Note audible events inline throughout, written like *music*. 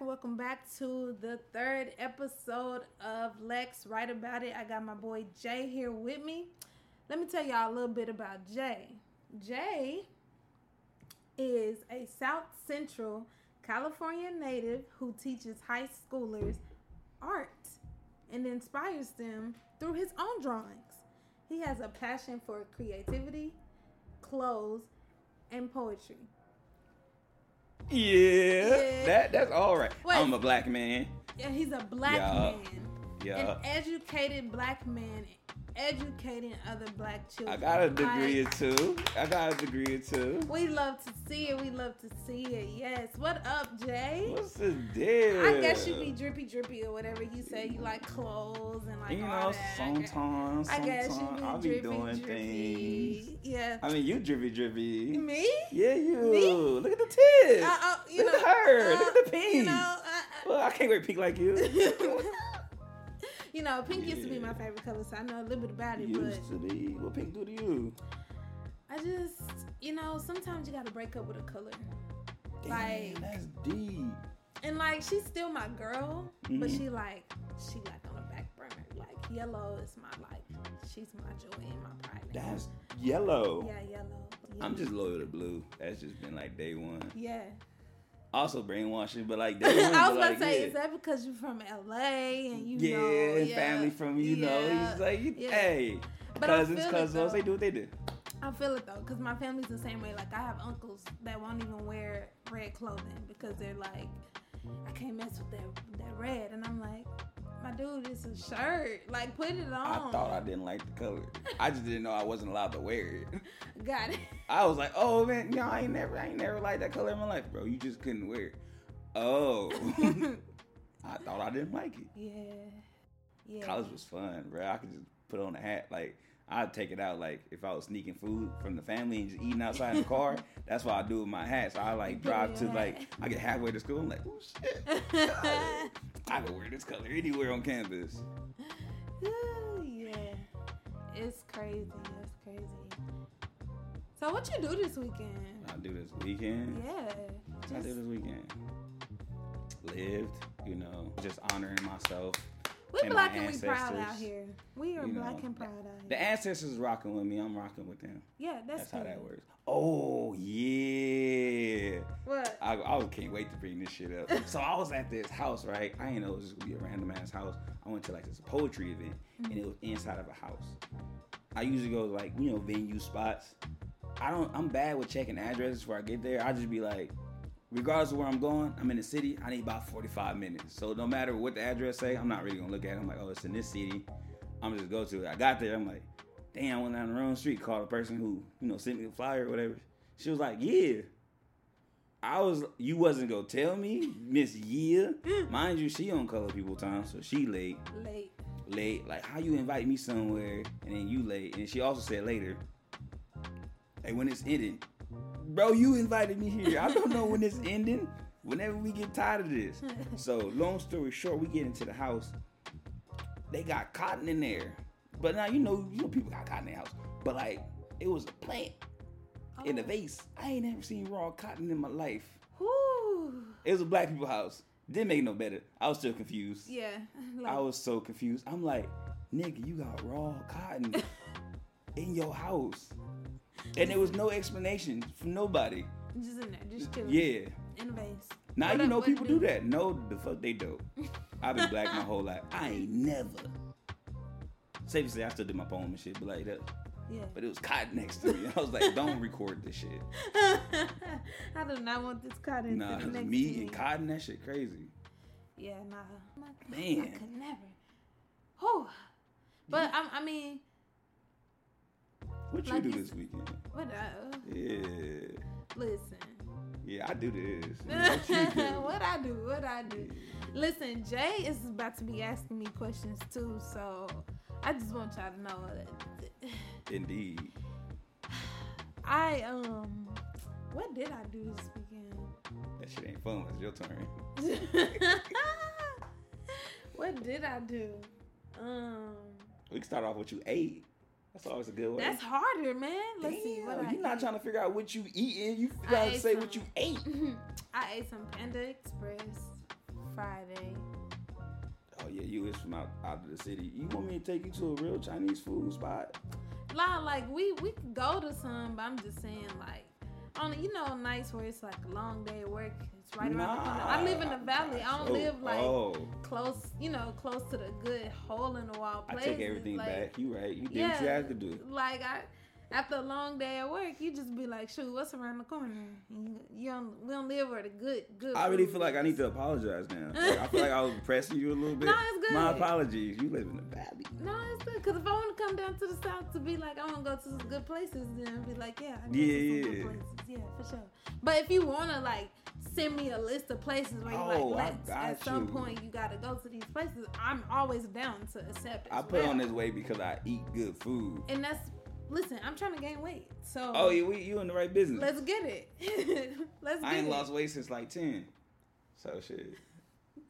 welcome back, welcome back to the third episode of Lex Write About It. I got my boy Jay here with me. Let me tell y'all a little bit about Jay. Jay is a South Central California native who teaches high schoolers art and inspires them through his own drawings. He has a passion for creativity, clothes, and poetry. Yeah, Yeah. that that's all right. Wait. I'm a black man. Yeah, he's a black Yeah. man. Yeah, An educated black man educating other black children. I got a degree or two. I got a degree or two. we love to see it. We love to see it. Yes. What up, Jay? What's the deal? I guess you be drippy drippy or whatever you say. You like clothes and like You all know, that. sometimes, I guess you sometimes be I'll be doing drippy. things. Yeah. I mean, you drippy drippy. Me? Yeah, you. Me? Look at the tits. Uh, uh, you Look know, at her. uh, Look at the pink. You know, uh, well, I can't wear pink like you. *laughs* you know, pink used to be my favorite color, so I know a little bit about it. Used but to be. What pink do to you? I just, you know, sometimes you gotta break up with a color. Damn, Like- that's deep. And like she's still my girl, but Mhm. she like she like on the back burner. Like yellow is my like she's my joy and my pride. That's yellow. yeah, yellow. I'm just loyal to blue. That's just been like day one. yeah. Also brainwashing, but like *laughs* one. I was about like, to say, yeah. is that because you're from LA and you yeah, know and yeah, family from you know. He's like, yeah. hey, But cousins, cousins, though. they do what they do. I feel it though, cause my family's the same way. Like I have uncles that won't even wear red clothing because they're like, I can't mess with that that red, and I'm like, my dude, it's a shirt. Like put it on. I thought I didn't like the color. I just didn't know I wasn't allowed to wear it. *laughs* got it. I was like, oh man, no, I ain't never, I ain't never liked that color in my life, bro. You just couldn't wear it. Oh, *laughs* I thought I didn't like it. yeah, yeah. College was fun, bro. I could just put on a hat, like I'd take it out, like if I was sneaking food from the family and just eating outside in the car. *laughs* That's what I do with my hat. So I like drive to like. I get halfway to school. I'm like, oh shit, *laughs* I can wear this color anywhere on campus. Ooh, *sighs* yeah, it's crazy. It's crazy. So what you do this weekend? I do this weekend. Yeah, What I do this weekend. Lived, you know, just honoring myself. We and black and we proud out here. We are you black know, and proud out here. The ancestors rocking with me. I'm rocking with them. yeah, that's, That's how that works. Oh yeah. What? I, I can't wait to bring this shit up. *laughs* So I was at this house, right? I didn't know it was gonna be a random ass house. I went to like this poetry event, and it mm-hmm. was inside of a house. I usually go to like you know venue spots. I don't. I'm bad with checking addresses before I get there. I just be like, regardless of where I'm going, I'm in the city. I need about 45 minutes. So no matter what the address say, I'm not really gonna look at it. I'm like, oh, it's in this city. I'm just go to it. I got there. I'm like, damn, I went down the wrong street. Called a person who you know sent me a flyer or whatever. She was like, yeah. I was you wasn't gonna tell me, Miss Yeah. Mm. Mind you, she on color people time, so she late. Late. Late. Like how you invite me somewhere and then you late. And she also said later, Hey, when it's ending. Bro, you invited me here. I don't know when it's ending. Whenever we get tired of this. *laughs* So long story short, we get into the house. They got cotton in there. But now you know, you know people got cotton in their house. But like it was a plant in a Oh. vase. I ain't never seen raw cotton in my life. Whew. It was a black people house. Didn't make it no better. I was still confused. Yeah. *laughs* Like, I was so confused. I'm like, nigga, you got raw cotton *laughs* in your house. And there was no explanation from nobody. just in there, just chilling. Yeah. In vase. Now What you know people do? do that. No, the fuck they don't. I've been black my whole life. I ain't never. Safe to say, I still did my poem and shit, but like that. Yeah. But it was cotton next to me. I was like, don't record this shit. *laughs* I do not want this cotton. Nah, next me. and cotton, that shit crazy. Yeah, nah. I Man. could never. Whew. But I'm, I mean, What you do this weekend? what? Uh, Yeah. listen. Yeah, I do this. *laughs* What what I do? What I do? Listen, Jay is about to be asking me questions too, so I just want y'all to know that Indeed. *sighs* I um, what did I do this weekend? That shit ain't fun. It's your turn. *laughs* what did I do? Um, We can start off with you ate. That's always a good one. that's harder, man. Let's Damn, see what you're not ate. trying to figure out what you eating. You gotta say some- what you ate. *laughs* I ate some Panda Express Friday. Oh yeah, you is from out, out of the city. You want me to take you to a real Chinese food spot? Nah, like we we could go to some, but I'm just saying like on you know nights where it's like a long day of work. It's right around the corner. I live in the valley. I don't Oh, live like Oh, close, you know, close to the good hole in the wall I places. take everything like, back. You right. You did what you had to do. Like I, after a long day at work, you just be like, "Shoot, what's around the corner?" You, you don't, we don't live where the good, good. I really feel like I need to apologize now. Like, I feel like I was pressing you a little bit. *laughs* No, it's good. My apologies. You live in the valley. No, it's good because if I want to come down to the south to be like, I want to go to some good places, then I'd be like, yeah, I Yeah, some yeah. good places, yeah, for sure. But if you want to like send me a list of places where you Oh, like, at some you. point you got to go to these places, I'm always down to accept. I put well. on this weight because I eat good food. and that's listen. I'm trying to gain weight, so Oh, yeah, we, you in the right business. let's get it. *laughs* let's get I ain't it. lost weight since like 10. So shit. *laughs*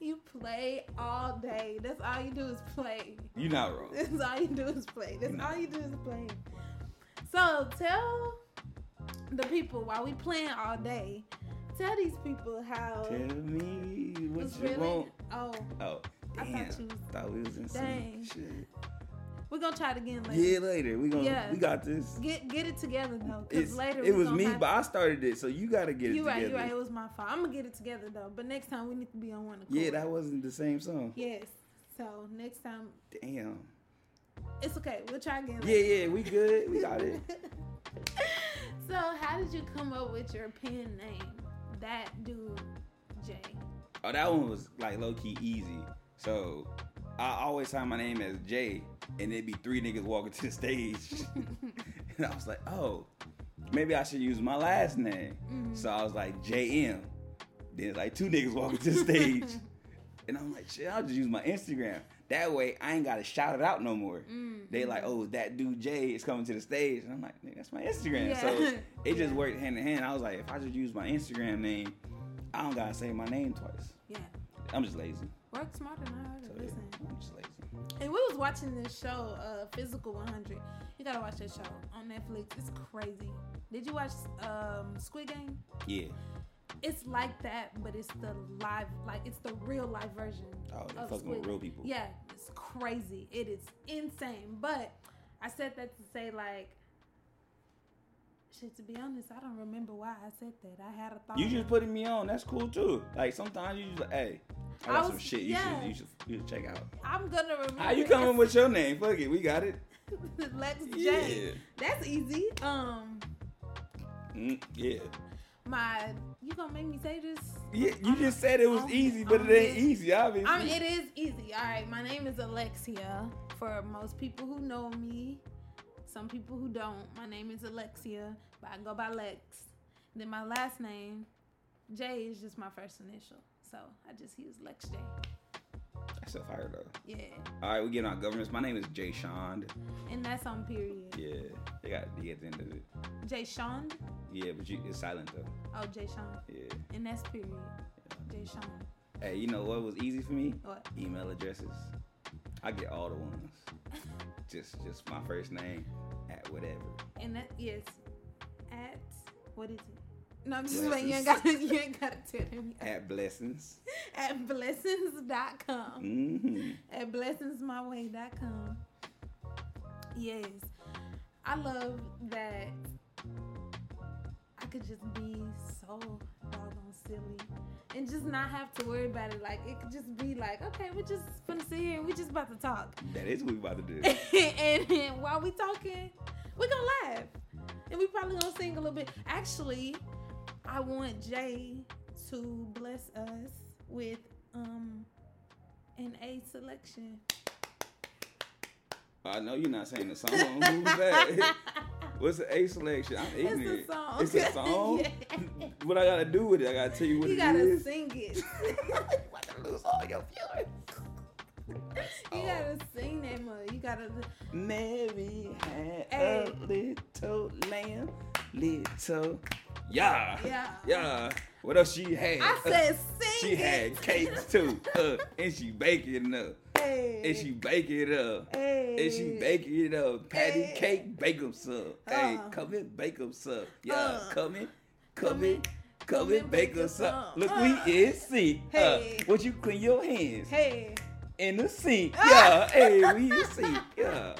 You play all day. That's all you do is play. You're not wrong. *laughs* That's all you do is play. That's No. all you do is play. So tell the people while we playing all day. Tell these people how. Tell me what you really- want. Oh, Oh, I damn. thought you was- Thought we was in some Dang. shit. We're gonna try it again later. Yeah, later. We gonna Yeah. we got this. Get get it together though, because later it was me, but I started it, so you gotta get it You right, you right. It was my fault. I'm gonna get it together though. But next time we need to be on one accord. yeah, that wasn't the same song. Yes. So next time Damn. it's okay. We'll try again. Yeah, yeah, we good. We got it. *laughs* *laughs* so how did you come up with your pen name? That dude, Jay. Oh, that one was like low key easy. So I always sign my name as Jay, and it'd be three niggas walking to the stage. *laughs* and I was like, oh, maybe I should use my last name. Mhm. So I was like JM. Then it's like two niggas walking to the stage. *laughs* and I'm like, shit, I'll just use my Instagram. That way I ain't gotta shout it out no more. Mm, They like, oh, that dude Jay is coming to the stage. And I'm like, nigga, that's my Instagram. Yeah. So *laughs* it just worked hand in hand. I was like, if I just use my Instagram name, I don't gotta say my name twice. Yeah. I'm just lazy. Work smarter, not harder. So yeah, Listen. I'm just lazy. And we was watching this show, uh, Physical 100. You gotta watch that show on Netflix. It's crazy. Did you watch um, Squid Game? Yeah. It's like that, but it's the live, like it's the real life version. Oh, they fucking with Squid real Game. people. Yeah, it's crazy. It is insane. But I said that to say like, shit. To be honest, I don't remember why I said that. I had a thought. You just putting me on. That's cool too. Like sometimes you just like, hey, I I got was- some shit. You yeah. should you should you should check out. I'm gonna remember. How you coming with your name? Fuck it, we got it. *laughs* Lex Yeah. J. That's easy. Um, Mm, yeah. my you gonna make me say this? Yeah, you just said it was I'm- easy, but I'm it ain't easy, obviously. I mean, it is easy. All right, my name is Alexia. For most people who know me, some people who don't, my name is Alexia, but I go by Lex. Then my last name, J, is just my first initial, so I just use Lex J. That's a fire though. Yeah, All right, we getting our governments. My name is Jayshawnd. and that's on period. Yeah, they got D at the end of it. Jayshawnd. Yeah, but you, it's silent though. Oh, Jayshawnd, Yeah. and that's period. Jayshawnd. Hey, you know what was easy for me? What? Email addresses. I get all the ones. *laughs* just just my first name at whatever. And that yes, at what is it? No, I'm just waiting. You ain't got to. *laughs* You ain't got to me. At blessings. At blessings.com. Mm-hmm. At blessingsmyway.com. Yes, I love that. I could just be so doggone silly and just not have to worry about it. Like it could just be like, okay, we're just gonna sit here and we're just about to talk. That is what we about to do. *laughs* and, and while we talking, we're gonna laugh. And we probably gonna sing a little bit. Actually, I want Jay to bless us with um an A selection. I know you're not saying the song. Who's that? *laughs* What's the A selection? I'm It's a song. It's a song. *laughs* Yeah. What I gotta do with it? I gotta tell you what it is. You it gotta is. sing it. *laughs* you to lose all your viewers. you gotta sing that mother. You gotta Mary had Hey. a little lamb, little Yeah. Yeah. Yeah. What else she had? I said sing she it. had cakes too. Uh, and she baking it up. Hey. And she baking it up. Hey. And she baking it up. Patty Hey. cake, bake 'em some. Hey, Uh. come in, bake 'em some. Yeah, Uh. come in, come Come in, in, come in, bake bake us some. some. Look, Uh. we in sync. Hey. Uh, would you clean your hands? Hey. In the sink. Ah. Yeah, hey, we in sync. *laughs* Yeah.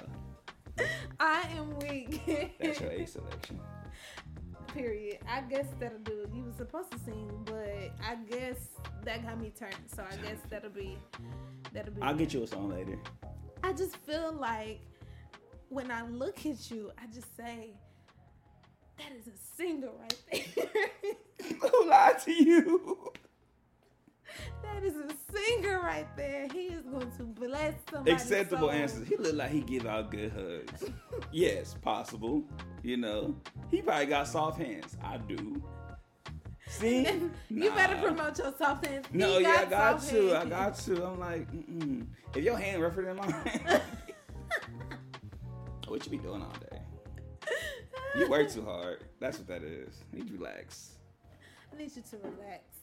I am weak. That's your *laughs* A selection. Period. I guess that'll do it. You were supposed to sing, but I guess that got me turned. So I guess that'll be that'll be. I'll get you a song later. I just feel like when I look at you, I just say, "That is a singer right there. *laughs* Who lied to you? That is a singer right there. He is going to bless somebody." Acceptable answers. He look like he give out good hugs. *laughs* yes, possible. You know, he probably got soft hands. I do. See, *laughs* you better promote your soft hands. No, yeah, I got to. I got to. I'm like, mm-mm. if your hand rougher than mine, *laughs* what you be doing all day? You work too hard. That's what that is. You need to relax. I need you to relax.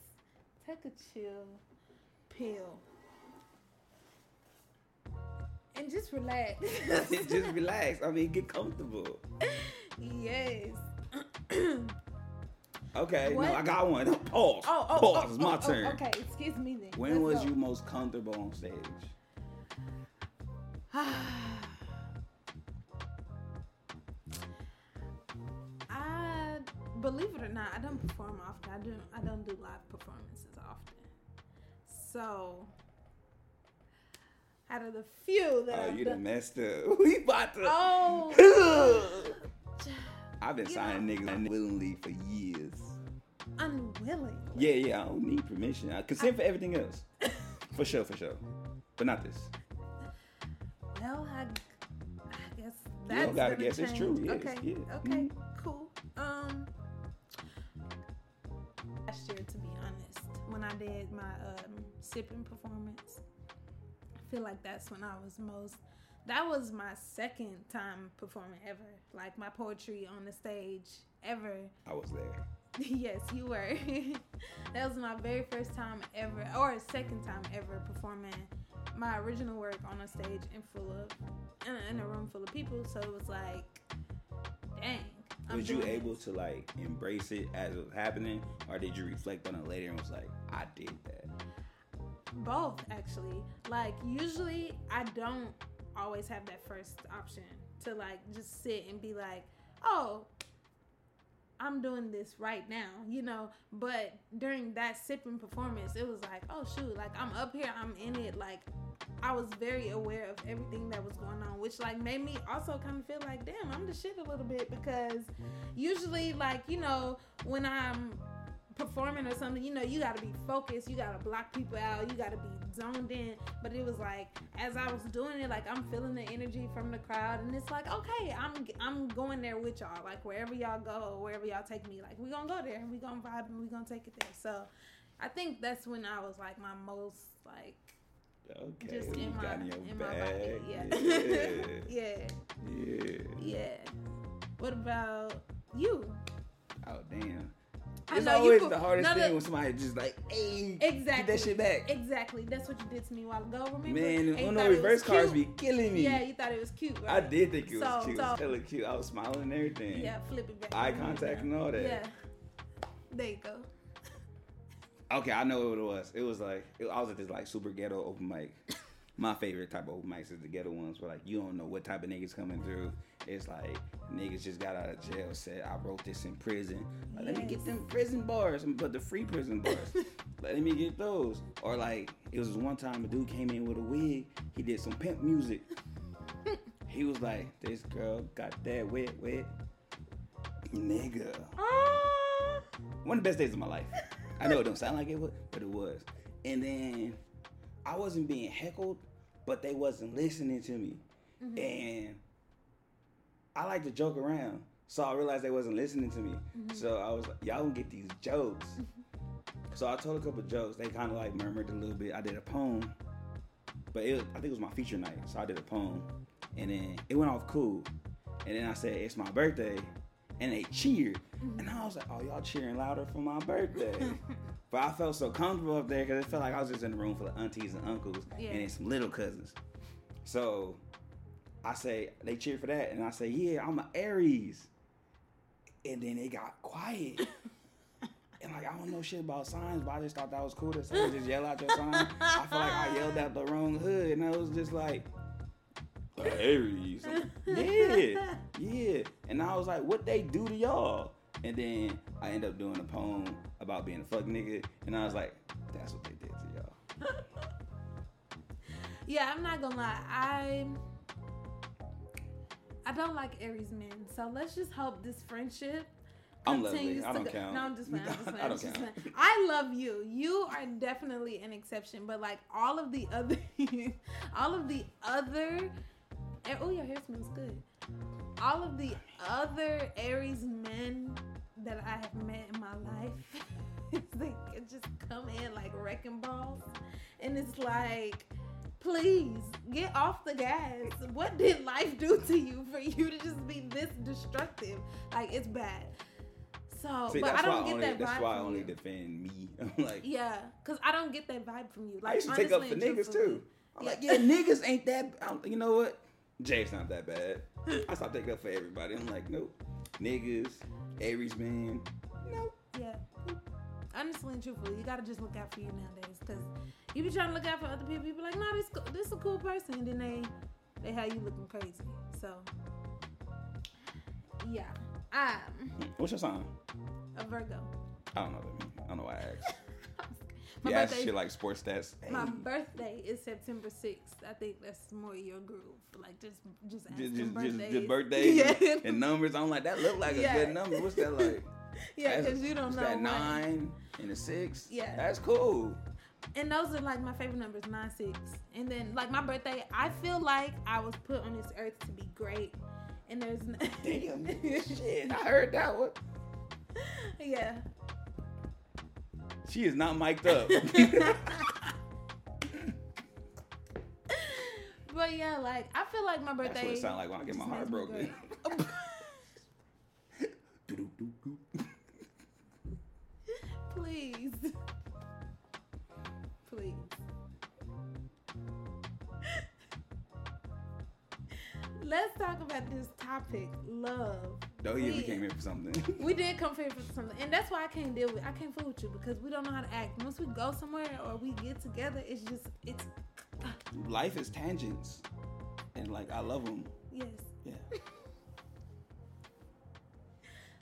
Take a chill pill. And just relax. *laughs* Just relax. I mean, get comfortable. yes. *clears throat* Okay, What? no, I got one. *laughs* Pause. Oh, oh, oh Pause. oh, it's my oh, oh, turn. okay, excuse me then. When Let's was go. you most comfortable on stage? *sighs* I believe it or not, I don't perform often. I do I don't do live performances. So out of the few that Oh, I've you done, messed up. *laughs* We about to. oh, *laughs* I've been You signing niggas unwillingly for years. unwilling. Yeah, yeah, I don't need permission. I consent for everything else. *laughs* For sure, for sure. But not this. Well, I, I guess don't gotta guess, it's true, yes, okay, yeah. okay, Mhm. cool. Um, last year, to be I did my um sipping performance, I feel like that's when I was most. That was my second time performing ever, like my poetry on the stage ever. I was there. *laughs* yes, you were. *laughs* that was my very first time ever, or second time ever performing my original work on a stage in full of, in a, in a room full of people. So it was like, dang. Was you able to like embrace it as it was happening, or did you reflect on it later and was like, I did that? Both actually. Like usually I don't always have that first option to like just sit and be like, "Oh, I'm doing this right now," you know. But during that sipping performance, it was like, "Oh shoot, like I'm up here, I'm in it." Like I was very aware of everything that was going on, which like made me also kind of feel like, "Damn, I'm the shit a little bit." Because usually, like you know, when I'm performing or something, you know, you gotta be focused, you gotta block people out, you gotta be zoned in. But it was like as I was doing it, like I'm feeling the energy from the crowd, and it's like, okay, I'm I'm going there with y'all. Like wherever y'all go, wherever y'all take me, like we gonna go there, we gonna vibe, and we gonna take it there. So I think that's when I was like my most like Okay, just in my got in in my bag. body. Yeah. yeah. *laughs* yeah. yeah. Yeah. What about you? Oh damn. I It's know always could- the hardest thing when somebody just like, hey, Exactly. get that shit back. Exactly. That's what you did to me a while ago. Remember? Man, And Uno thought it was reverse cards be killing me. Yeah, you thought it was cute, Right? I did think it was So- cute. so- it was hella cute. I was smiling and everything. Yeah, flip it back. Eye contact and all that. Yeah. There you go. Okay, I know what it was. It was like it, I was at this like super ghetto open mic. *laughs* My favorite type of open mics is the ghetto ones where like you don't know what type of niggas coming through. It's like niggas just got out of jail. Said I wrote this in prison. Like, Let me get them prison bars, but the free prison *laughs* bars. Let me get those. Or like it was one time a dude came in with a wig. He did some pimp music. *laughs* he was like, "This girl got that wet, wet, nigga." Ah. one of the best days of my life. I know it don't sound like it, was, but it was. And then I wasn't being heckled, but they wasn't listening to me. Mm-hmm. And I like to joke around, so I realized they wasn't listening to me. Mm-hmm. So I was like, y'all don't get these jokes. Mm-hmm. so I told a couple jokes. They kind of like murmured a little bit. I did a poem, but it I think it was my feature night, so I did a poem, and then it went off cool. And then I said, it's my birthday. and they cheered. And I was like, oh, y'all cheering louder for my birthday. *laughs* but I felt so comfortable up there because it felt like I was just in the room full of aunties and uncles Yeah. and then some little cousins. So I say, they cheered for that. And I say, yeah, I'm an Aries. And then they got quiet. *laughs* And like I don't know shit about signs, but I just thought that was cool to say just yell out your sign. I feel like I yelled out the wrong hood, and I was just like, "Uh, Aries, *laughs* yeah, yeah. And I was like, what they do to y'all? And then I end up doing a poem about being a fuck nigga, and I was like, that's what they did to y'all. *laughs* Yeah, I'm not gonna lie. I I don't like Aries men. So let's just hope this friendship I'm lovely. continues I to don't go- count. No, I'm just playing. *laughs* I'm just playing. I don't just count. playing. I love you. You are definitely an exception, but like all of the other, *laughs* all of the other, oh your hair smells good. All of the other Aries men that I have met in my life, *laughs* they could just come in like wrecking balls, and it's like. Please get off the gas. What did life do to you for you to just be this destructive? Like it's bad. So, See, but I don't I get only, that vibe that's why I only you. defend me. *laughs* I'm like, Yeah, cause I don't get that vibe from you. Like I used to take up for niggas too. I'm Yeah. like, yeah, niggas ain't that. I'm, you know what? Jay's not that bad. I stopped taking up for everybody. I'm like, nope. Niggas, Aries man, nope. Yeah. Honestly and truthfully, you gotta just look out for you nowadays, cause you be trying to look out for other people. You be like, no, this this a cool person, and then they they have you looking crazy. So yeah, I'm What's your sign? a Virgo. I don't know what that means. I don't know why I asked. My ask birthday- shit like sports stats. My Hey, birthday is September sixth. I think that's more your groove. Like just just just, just, birthdays. just birthdays Yeah. and, *laughs* and numbers. I'm like, that look like a Yeah. good number. What's that like? *laughs* yeah, because you don't know. that nine and a six. Yeah. that's cool. And those are like my favorite numbers, nine six. And then like my birthday, I feel like I was put on this earth to be great. And there's n- Damn, *laughs* shit, I heard that one. yeah. She is not mic'd up. *laughs* But yeah, like I feel like my birthday. That's birthday. what it sound like when I get my heart broken. *laughs* Please. Please. *laughs* Let's talk about this topic, love. Oh yeah, we We- came here for something. *laughs* We did come here for something, and that's why I can't deal with. I can't fool with you because we don't know how to act. Once we go somewhere or we get together, it's just it's *laughs* Life is tangents, and like I love them. yes. Yeah, *laughs*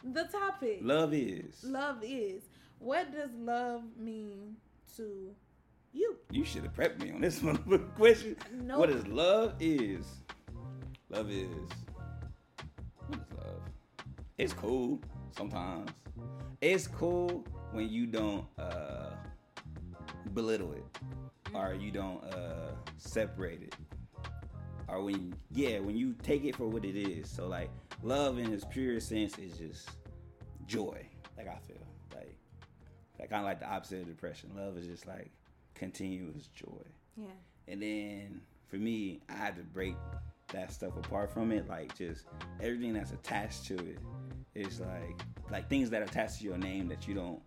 The topic. love is. Love is. What does love mean to you? You should have prepped me on this motherfucking question. Nope. What is love is? Love is. What is love? It's cool sometimes. It's cool when you don't uh, belittle it, or you don't uh, separate it, or when yeah, when you take it for what it is. So like, love in its purest sense is just joy. Like I feel like, like kind of like the opposite of depression. Love is just like continuous joy. Yeah. And then for me, I had to break that stuff apart from it. Like just everything that's attached to it is like like things that attach to your name that you don't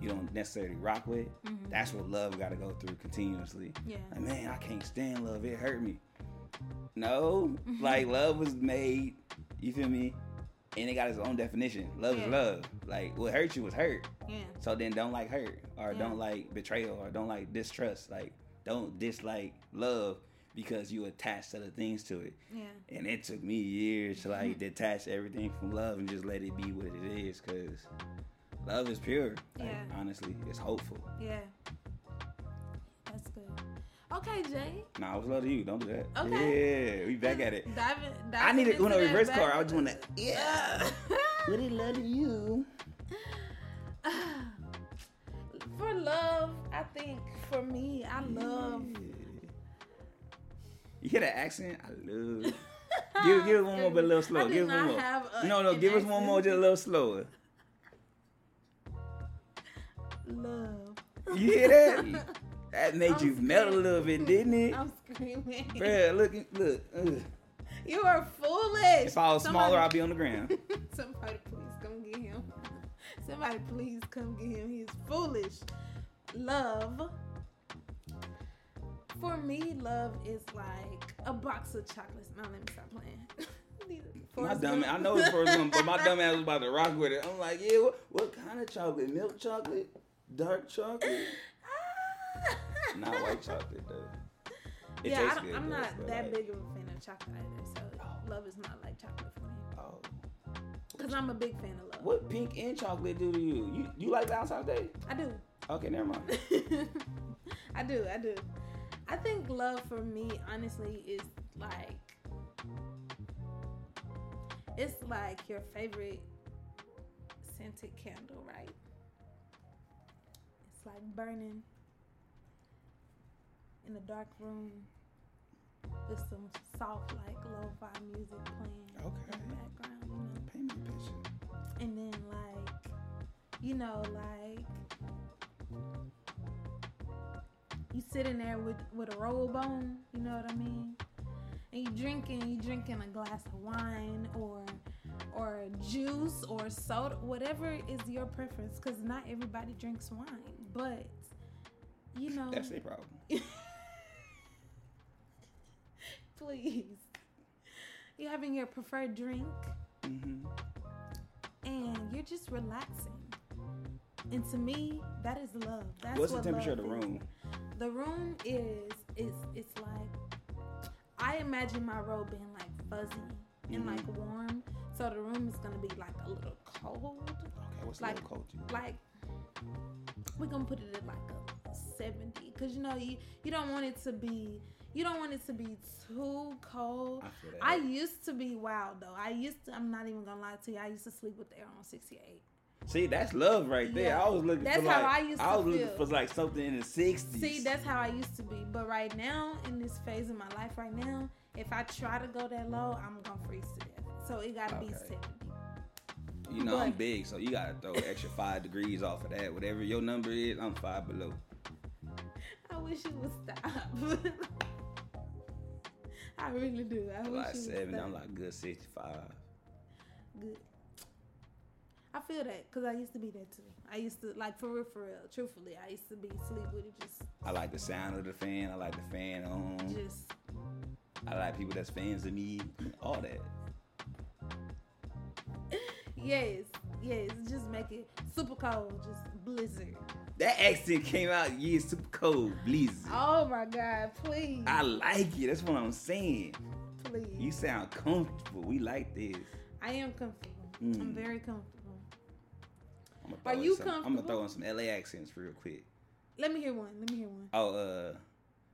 you don't necessarily rock with. Mm-hmm. That's what love got to go through continuously. Yeah. Like man, I can't stand love. It hurt me. No, *laughs* like love was made. You feel me? And it got its own definition. Love Yeah. is love. Like what hurt you was hurt. Yeah. So then don't like hurt or Yeah. don't like betrayal or don't like distrust. Like don't dislike love because you attach other things to it. Yeah. And it took me years to like *laughs* detach everything from love and just let it be what it is because love is pure. Like, Yeah. honestly, it's hopeful. Yeah. That's good. Okay, Jay. Nah, I was love to you. Don't do that. Okay. Yeah, we back at it. Dive in, I dive need a reverse card. I just want to. Yeah. *laughs* What it love to you? *sighs* For love, I think for me, I love. You hear that accent? I love. *laughs* give give us one more, but a little slower. Give us one more. a- no, no, give us one more, just a little slower. Love. You hear that? *laughs* That made I'm you melt a little bit, didn't it? I'm screaming. Bruh, look, look. Ugh. You are foolish. If I was smaller, I'd be on the *laughs* ground. Somebody please come get him. Somebody please come get him. He's foolish. Love. For me, love is like a box of chocolates. Now let me stop playing. *laughs* My dumb. I know the first one, but my dumb *laughs* ass was about to rock with it. I'm like, yeah, what, what kind of chocolate? Milk chocolate? Dark chocolate? *laughs* Not white chocolate though. It yeah, I I'm not but, that like, big of a fan of chocolate either. So oh. love is not like chocolate for me. Oh. Cause I'm a big fan of love. What pink and chocolate do to you? You you like Valentine's Day? I do. Okay, never mind. I do, I do. I think love for me, honestly, is like it's like your favorite scented candle, right? It's like burning in a dark room with some soft, like lo-fi music playing Okay. in the background, you know. Paint me picture. And then like, you know, like you sitting there with with a robe on, you know what I mean? And you drinking, you drinking a glass of wine or or juice or soda, whatever is your preference, because not everybody drinks wine, but you know, That's their problem. *laughs* please, you're having your preferred drink hmm and you're just relaxing. And to me, that is love. That's What's the temperature of the room? is. The room is is it's like I imagine my robe being like fuzzy and Mhm. like warm. So the room is gonna be like a little cold. Okay, what's Like- the little culture? Like we're gonna put it at like a 70. Cause you know you you don't want it to be you don't want it to be too cold. I. I used to be wild though. I used to I'm not even gonna lie to you, I used to sleep with the air on 68. See, that's love right there. Yeah. I was looking That's for how like I used to I to was looking for like something in the sixties. See, that's how I used to be. But right now, in this phase of my life right now, if I try to go that low, I'm gonna freeze to death. So it gotta be 70. you know I'm big, so you gotta throw extra five degrees off of that. Whatever your number is, I'm five below. *laughs* I wish you would stop. *laughs* I really do. I wish Like you would seven, stop. I'm like good sixty five. good. I feel that because I used to be that too. I used to like for real, for real. Truthfully, I used to be sleep with it just, I like the sound of the fan. I like the fan on. just. I like people that's fans of me. All that. *laughs* Yes, yes. Just make it super cold, just blizzard. That accent came out. Yeah, super cold, blizzard. Oh my God! Please, I like it. That's what I'm saying. please. You sound comfortable. We like this. I am comfortable. Mm. I'm very comfortable. I'm gonna Are throw in you some, I'm gonna throw in some LA accents real quick. Let me hear one. Let me hear one. Oh, uh,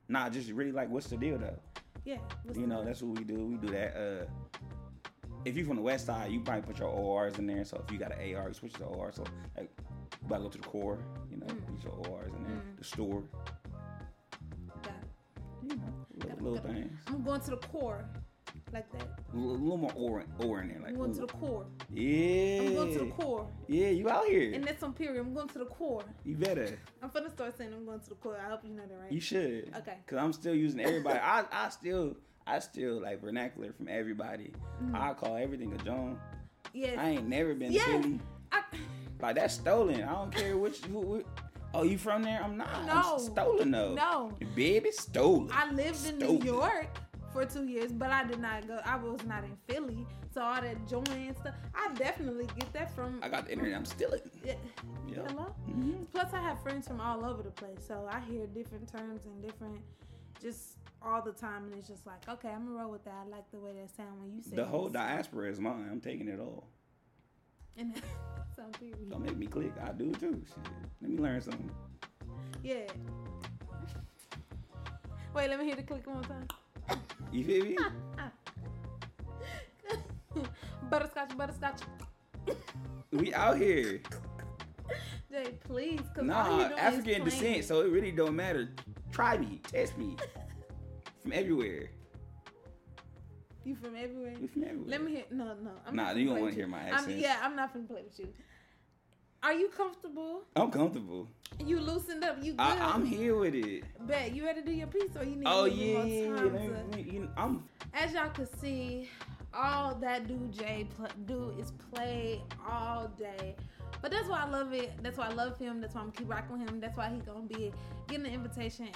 nah, just really like, what's the deal though? Yeah. what's You know, that's what we do. We do that. Uh, if you're from the west side, you probably put your ORs in there. So if you got an AR, you switch to OR. So like, you gotta go to the core. You know, Mm. put your ORs in there. Mm. The store. Got it. You know, little, Gotta- little gotta- things. I'm going to the core, like that. A little, more or, or in there. Like, I'm going to the core. yeah. I'm going to the core, Yeah, you out here. and that's on period. I'm going to the core. you better. I'm finna start saying I'm going to the core. I hope you know that, right? You should. Okay. Cause I'm still using everybody. I, I still I still like vernacular from everybody. Mhm. I call everything a John. Yes. I ain't never been Yes. to Philly. I, Like that's stolen. I don't care which. Who, who, oh, you from there? I'm not. No. I'm stolen though. no. Baby, stolen. I lived in New York for two years, but I did not go. I was not in Philly, so all that joint and stuff. I definitely get that from. I got the internet. I'm stealing. Yeah. Yeah. Hello. hmm Plus, I have friends from all over the place, so I hear different terms and different, just all the time, and it's just like, okay, I'm gonna roll with that. I like the way that sound when you say The whole it. diaspora is mine. I'm taking it all. And *laughs* on period. Don't make me click. I do too. Shit. Let me learn something. Yeah. Wait, let me hear the click one more time. You feel me? butterscotch, butterscotch. we out here. Jay, please, Nah, African descent, so it really don't matter. Try me, test me. *laughs* from everywhere. You from everywhere? We from everywhere. Let me hear. No, no. I'm Nah, you don't wanna hear my accent. yeah, I'm not finna play with you. Are you comfortable? I'm comfortable. You loosened up. You good? I, am here with it. Bet you ready to do your piece, or you need oh, a little yeah, more yeah, yeah. to... You know, I'm. As y'all can see, all that dude Jay pl- do is play all day. But that's why I love it. That's why I love him. That's why I'm gonna keep rocking with him. That's why he gonna be getting the invitation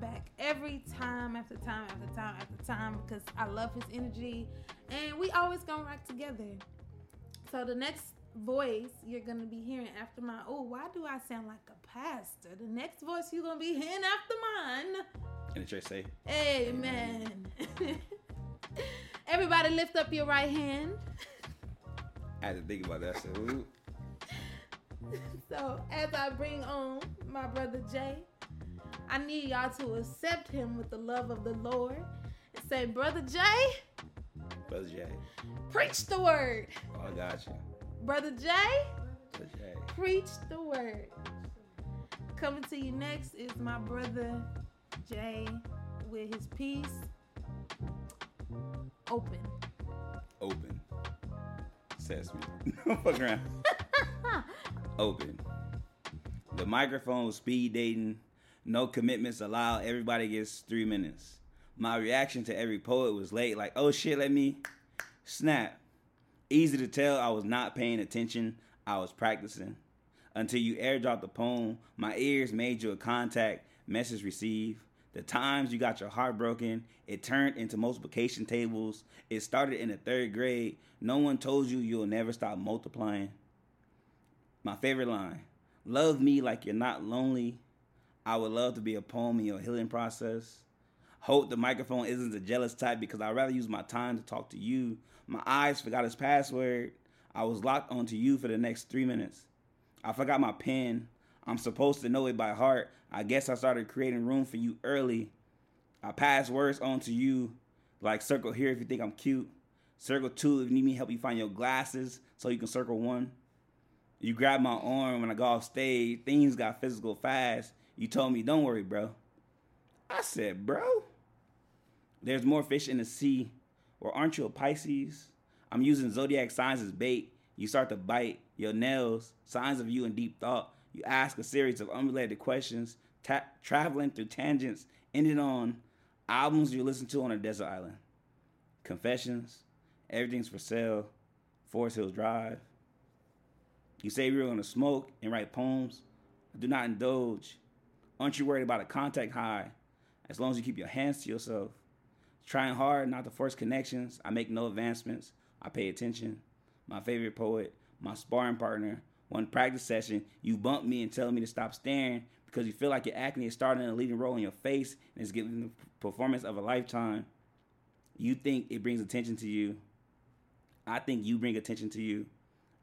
back every time after time after time after time because I love his energy and we always gonna rock together. So the next voice you're gonna be hearing after my oh why do I sound like a pastor? The next voice you're gonna be hearing after mine. And the church say, Amen. *laughs* Everybody lift up your right hand. I had to think about that. Ooh. *laughs* So as I bring on my brother Jay, I need y'all to accept him with the love of the Lord and say, Brother Jay, Brother Jay. preach the word. Oh, I got you. Brother Jay, Jay. preach the word. Coming to you next is my brother Jay with his piece. Open. Open. Sesame. *laughs* Fuck around. *laughs* Open. The microphone was speed dating. No commitments allowed. Everybody gets three minutes. My reaction to every poet was late, like, oh shit, let me snap. Easy to tell I was not paying attention. I was practicing. Until you airdropped the poem, my ears made you a contact, message received. The times you got your heart broken, it turned into multiplication tables. It started in the third grade. No one told you you'll never stop multiplying. My favorite line Love me like you're not lonely. I would love to be a poem in your healing process. Hope the microphone isn't a jealous type because I'd rather use my time to talk to you. My eyes forgot his password. I was locked onto you for the next three minutes. I forgot my pen. I'm supposed to know it by heart. I guess I started creating room for you early. I pass words on to you, like circle here if you think I'm cute. Circle two if you need me help you find your glasses so you can circle one. You grabbed my arm when I got off stage. Things got physical fast. You told me, don't worry, bro. I said, bro, there's more fish in the sea. Or aren't you a Pisces? I'm using zodiac signs as bait. You start to bite your nails, signs of you in deep thought. You ask a series of unrelated questions, ta- traveling through tangents, ending on albums you listen to on a desert island. Confessions, everything's for sale, Forest Hills Drive. You say we were gonna smoke and write poems. Do not indulge. Aren't you worried about a contact high? As long as you keep your hands to yourself. Trying hard not to force connections. I make no advancements. I pay attention. My favorite poet, my sparring partner. One practice session, you bump me and tell me to stop staring because you feel like your acne is starting a leading role in your face and is giving the performance of a lifetime. You think it brings attention to you. I think you bring attention to you.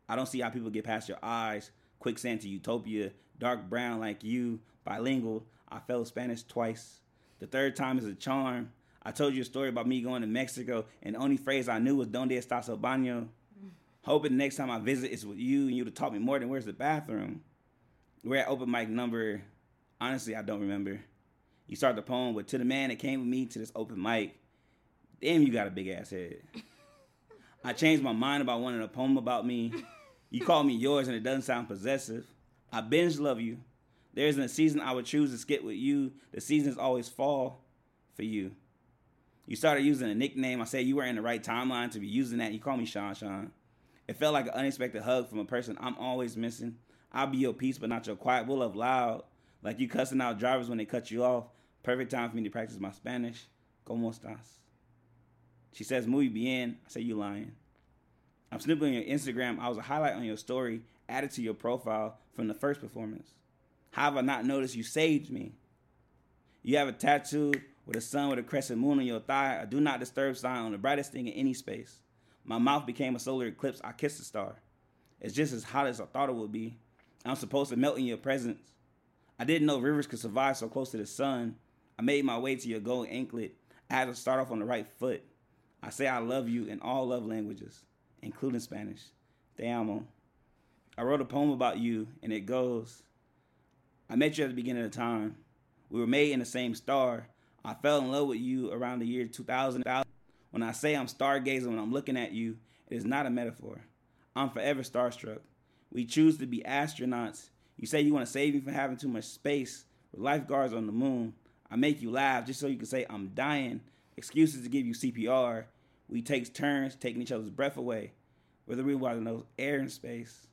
I don't see how people get past your eyes. Quicksand to utopia, dark brown like you, bilingual. I failed Spanish twice. The third time is a charm. I told you a story about me going to Mexico, and the only phrase I knew was "Donde estás el baño?" Hoping the next time I visit is with you, and you'd have taught me more than where's the bathroom. We're at open mic number. Honestly, I don't remember. You start the poem with "To the man that came with me to this open mic." Damn, you got a big ass head. *laughs* I changed my mind about wanting a poem about me. You call me yours, and it doesn't sound possessive. I binge love you. There isn't a season I would choose to skip with you. The seasons always fall for you. You started using a nickname. I said you were in the right timeline to be using that. You call me Sean Sean. It felt like an unexpected hug from a person I'm always missing. I'll be your peace, but not your quiet. We'll love loud. Like you cussing out drivers when they cut you off. Perfect time for me to practice my Spanish. ¿Cómo estás? She says, muy bien. I say, you lying. I'm snipping on your Instagram. I was a highlight on your story added to your profile from the first performance. How have I not noticed you saved me? You have a tattoo with a sun with a crescent moon on your thigh, a do not disturb sign on the brightest thing in any space. My mouth became a solar eclipse. I kissed a star. It's just as hot as I thought it would be. I'm supposed to melt in your presence. I didn't know rivers could survive so close to the sun. I made my way to your gold anklet. I had to start off on the right foot. I say I love you in all love languages, including Spanish. Te amo. I wrote a poem about you, and it goes I met you at the beginning of time. We were made in the same star. I fell in love with you around the year 2000. When I say I'm stargazing when I'm looking at you, it is not a metaphor. I'm forever starstruck. We choose to be astronauts. You say you want to save me from having too much space with lifeguards on the moon. I make you laugh just so you can say I'm dying. Excuses to give you CPR. We take turns taking each other's breath away. Whether we want to those air and space.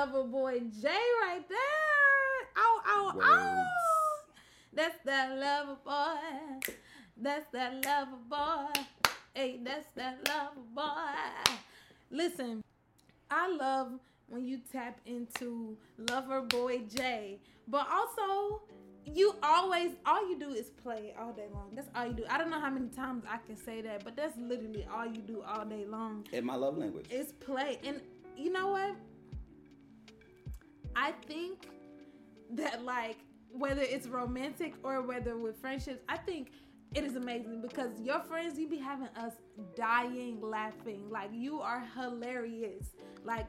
Lover boy Jay right there. Ow, ow, ow. That's that lover boy. That's that lover boy. Hey, that's that lover boy. Listen, I love when you tap into lover boy Jay, but also you always all you do is play all day long. That's all you do. I don't know how many times I can say that, but that's literally all you do all day long. In my love language. It's play. And you know what? I think that like whether it's romantic or whether with friendships, I think it is amazing because your friends you be having us dying laughing. Like you are hilarious. Like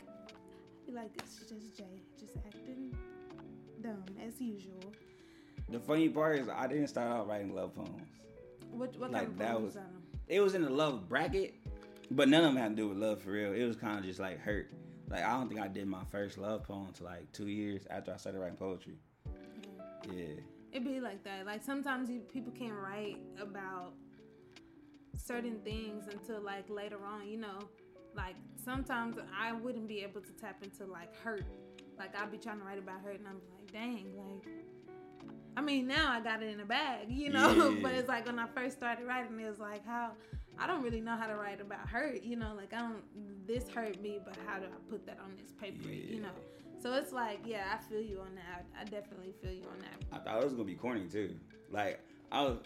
be like it's just Jay, just acting dumb as usual. The funny part is I didn't start out writing love poems. What what Like, kind of that poems was- are? It was in the love bracket, but none of them had to do with love for real. It was kind of just like hurt. Like I don't think I did my first love poem until like two years after I started writing poetry. Mm-hmm. Yeah. It be like that. Like sometimes you people can't write about certain things until like later on. You know, like sometimes I wouldn't be able to tap into like hurt. Like I'd be trying to write about hurt, and I'm like, dang, like. I mean, now I got it in a bag, you know. *laughs* Yeah. but it's like when I first started writing, it was like how I don't really know how to write about hurt, you know. Like I don't. This hurt me, but how do I put that on this paper, you know? So it's like, yeah, I feel you on that. I, definitely feel you on that. I thought it was gonna be corny too. Like I was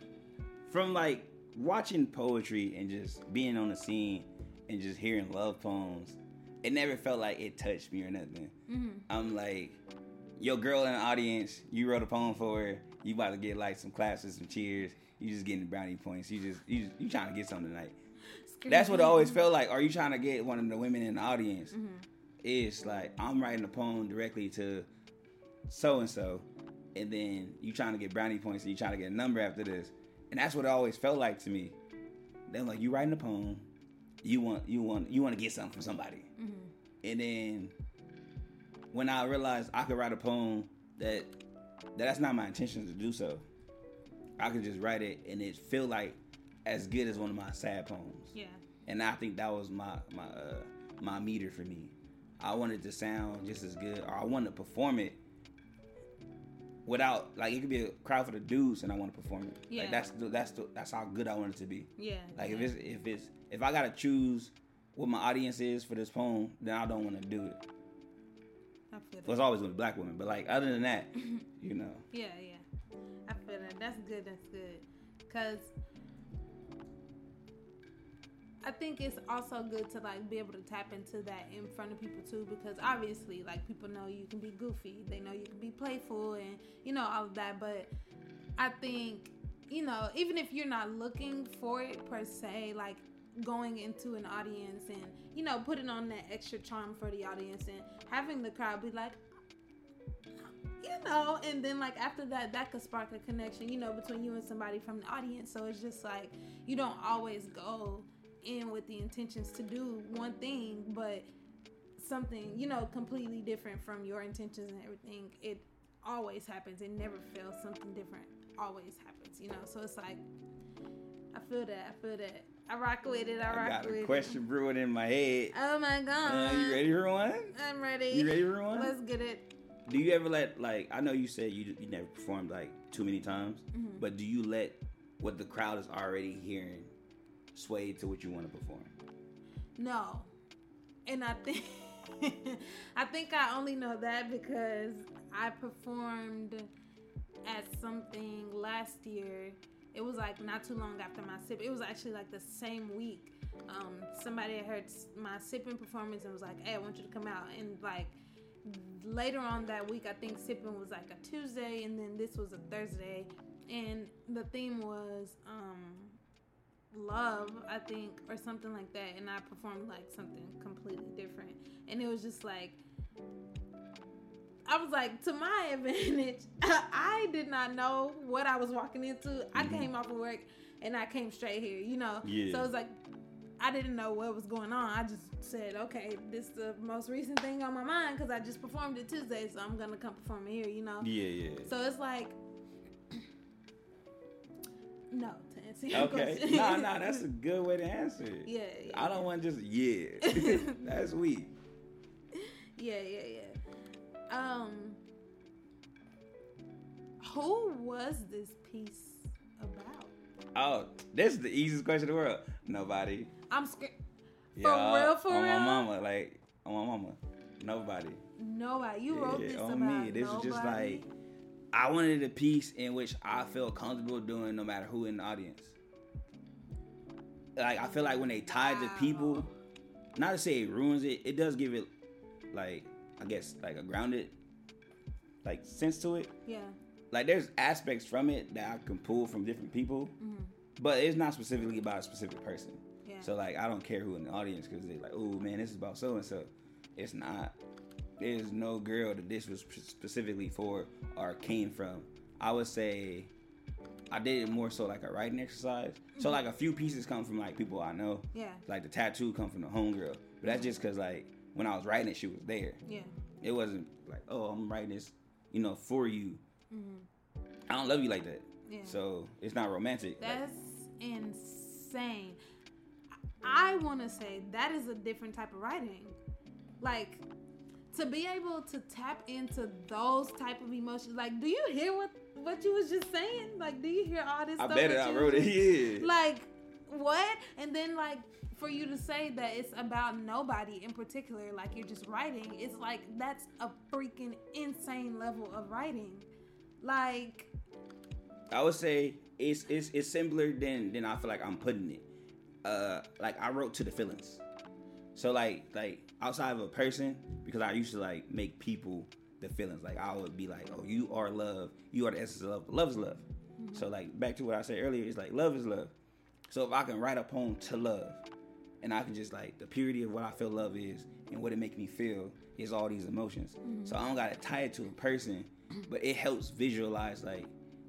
from like watching poetry and just being on the scene and just hearing love poems. It never felt like it touched me or nothing. hmm I'm like, your girl in the audience, you wrote a poem for her. You about to get like some claps and some cheers. You just getting brownie points. You just you just, you trying to get something tonight. That's what it always felt like. Are you trying to get one of the women in the audience? Mhm. It's like I'm writing a poem directly to so and so, and then you trying to get brownie points and you trying to get a number after this, and that's what it always felt like to me. Then like you writing a poem, you want you want you want to get something from somebody, Mhm. and then when I realized I could write a poem that, that that's not my intention to do so, I could just write it and it feel like as good as one of my sad poems Yeah. and I think that was my my uh, my meter for me. I wanted to sound just as good, or I wanted to perform it without like it could be a crowd for the dudes, and I want to perform it. Yeah. Like that's the, that's the, that's how good I want it to be. Yeah. Like yeah. if it's if it's if I gotta choose what my audience is for this poem, then I don't want to do it. I feel Well, it's always with black women, but like other than that, *laughs* you know, Yeah, yeah. That's good. That's good. Cause I think it's also good to like be able to tap into that in front of people too, because obviously, like people know you can be goofy, they know you can be playful, and you know all of that. But I think you know, even if you're not looking for it per se, like going into an audience and you know putting on that extra charm for the audience and having the crowd be like you know, and then like after that, that could spark a connection, you know, between you and somebody from the audience. So it's just like you don't always go in with the intentions to do one thing, but something, you know, completely different from your intentions and everything. It always happens. It never fails. Something different always happens, you know. So it's like I feel that. I feel that. I rock with it. I, I rock got with a it. question brewing in my head. Oh my god. Uh, you ready for one? I'm ready. You ready for one? Let's get it. Do you ever let like I know you said you you never performed like too many times, Mhm. but do you let what the crowd is already hearing sway to what you want to perform? No. And I think *laughs* I think I only know that because I performed at something last year. It was like not too long after my sip. It was actually like the same week. Um, somebody had heard my sipping performance and was like, "Hey, I want you to come out." And like later on that week, I think sipping was like a Tuesday, and then this was a Thursday, and the theme was um, love, I think, or something like that, and I performed like something completely different, and it was just like. I was like, to my *laughs* advantage, *laughs* I did not know what I was walking into. I Mhm. came off of work and I came straight here, you know. Yeah. So it was like, I didn't know what was going on. I just said, okay, this is the most recent thing on my mind because I just performed it Tuesday, so I'm gonna come perform it here, you know. Yeah, yeah. So it's like, *clears throat* no, to answer your Okay. question. nah, nah, *laughs* that's a good way to answer it. yeah, yeah. I don't want just yeah. *laughs* *laughs* that's weak. Yeah, yeah, yeah. Um, who was this piece about? Oh, this is the easiest question in the world. Nobody. I'm scared. Yeah, real, for on real? my mama, like on my mama. Nobody. Nobody. You wrote Yeah, this on about me. This is just like I wanted a piece in which I feel comfortable doing no matter who in the audience. Like I feel like when they tie to people, not to say it ruins it, it does give it like I guess like a grounded like sense to it. Yeah. Like there's aspects from it that I can pull from different people, hmm but it's not specifically about a specific person. So like I don't care who in the audience because they're like, oh man, this is about so and so. It's not. There's no girl that this was specifically for or came from. I would say I did it more so like a writing exercise. So like a few pieces come from like people I know. yeah. Like the tattoo come from the homegirl, but that's just because like when I was writing it, she was there. Yeah. It wasn't like, oh, I'm writing this, you know, for you. hmm I don't love you like that. Yeah. So it's not romantic. Like, That's insane. I want to say that is a different type of writing. Like to be able to tap into those type of emotions. Like, do you hear what what you was just saying? Like, do you hear all this? I stuff bet it. I wrote it. *laughs* Yeah. Like, what? And then like for you to say that it's about nobody in particular, like you're just writing, it's like that's a freaking insane level of writing. Like, I would say it's it's it's simpler than than I feel like I'm putting it. Uh, like I wrote to the feelings. So like like outside of a person, because I used to like make people the feelings. Like I would be like, oh, you are love. You are the essence of love. Love is love. So like back to what I said earlier, it's like love is love. So if I can write a poem to love, and I can just like the purity of what I feel love is and what it makes me feel is all these emotions. So I don't gotta tie it to a person, but it helps visualize like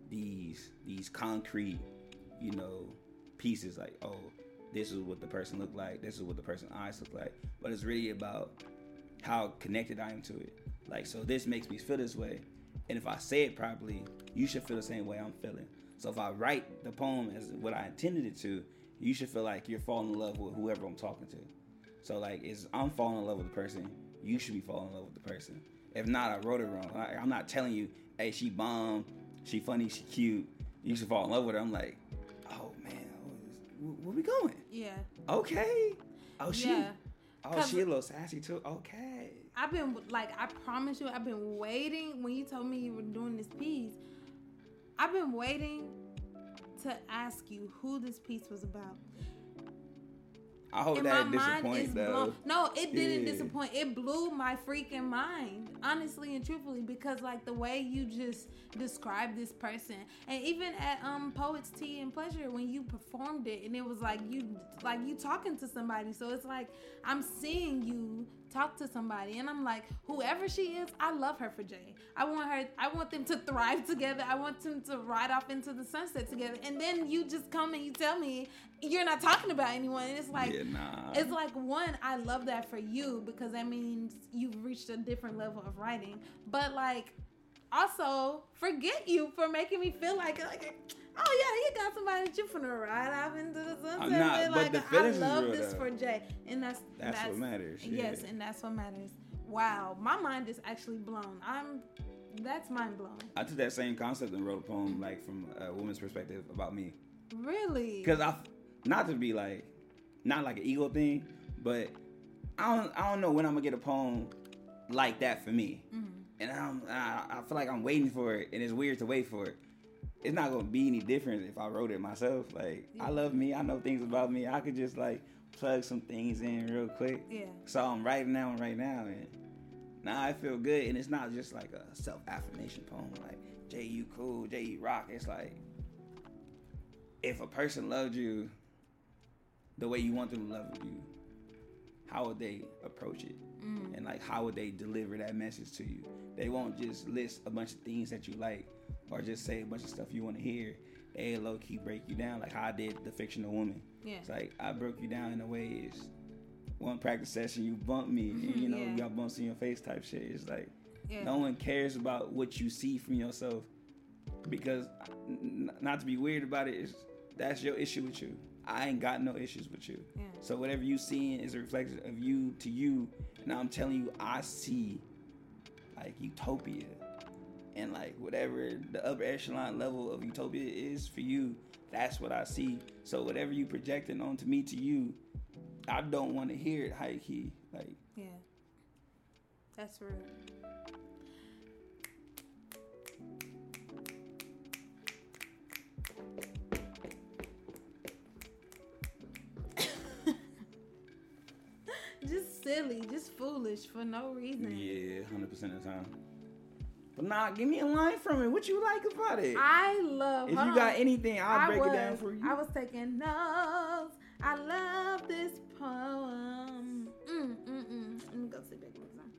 these these concrete, you know, pieces. Like oh, this is what the person looked like. This is what the person's eyes look like. But it's really about how connected I am to it. Like so, this makes me feel this way, and if I say it properly, you should feel the same way I'm feeling. So if I write the poem as what I intended it to, you should feel like you're falling in love with whoever I'm talking to. So like, is I'm falling in love with the person, you should be falling in love with the person. If not, I wrote it wrong. I, I'm not telling you, hey, she bomb, she funny, she cute. You should fall in love with her. I'm like, where, we going? yeah. Okay. Oh she, Yeah. oh she a little sassy too. Okay. I've been like, I promise you, I've been waiting. When you told me you were doing this piece, I've been waiting to ask you who this piece was about. I hope and that my mind disappoint is though. blown. No, it didn't Yeah. disappoint. It blew my freaking mind, honestly and truthfully, because like the way you just described this person, and even at um Poets Tea and Pleasure when you performed it, and it was like you like you talking to somebody. So it's like I'm seeing you talk to somebody, and I'm like, whoever she is, I love her for Jay. I want her. I want them to thrive together. I want them to ride off into the sunset together. And then you just come and you tell me you're not talking about anyone, and it's like. yeah, nah. It's like one, I love that for you because that means you've reached a different level of writing. But like, also forget you for making me feel like like, oh yeah, you got somebody that you're finna ride off into the sunset. I'm not, with. but Like the I love real, this though. for Jay, and that's That's what matters, Yes, yeah. and that's what matters. Wow, my mind is actually blown. I'm that's mind blown. I took that same concept and wrote a poem like from a woman's perspective about me. Really? Cause I, not to be like, not like an ego thing, but I don't, I don't know when I'm gonna get a poem like that for me. Mhm. And I'm, I, I feel like I'm waiting for it, and it's weird to wait for it. It's not gonna be any different if I wrote it myself. Like I love me, I know things about me. I could just like plug some things in real quick. Yeah. So I'm writing now and right now, and now I feel good. And it's not just like a self affirmation poem, like Jay, you cool, Jay, you rock. It's like if a person loved you the way you want them to love you, how would they approach it? Mm. And like, how would they deliver that message to you? They won't just list a bunch of things that you like or just say a bunch of stuff you want to hear. They low key break you down, like how I did the fictional woman. Yeah. It's like I broke you down in a way. It's one practice session, you bump me, and you *laughs* know, Yeah. you got bumps in your face type shit. It's like Yeah. no one cares about what you see from yourself because, n- not to be weird about it, is that's your issue with you. I ain't got no issues with you. Yeah. So whatever you seeing is a reflection of you to you. And I'm telling you, I see like utopia. And like whatever the upper echelon level of utopia is for you, that's what I see. So whatever you projecting onto me to you, I don't want to hear it high key. Like Yeah. That's real. *laughs* just silly, just foolish for no reason. yeah, hundred percent of the time. But nah, give me a line from it. What you like about it? I love. if you got on. anything, I'll I break was, it down for you. I was taking notes. I love this poem. Mm, mm, mm. Let me go sit back next time.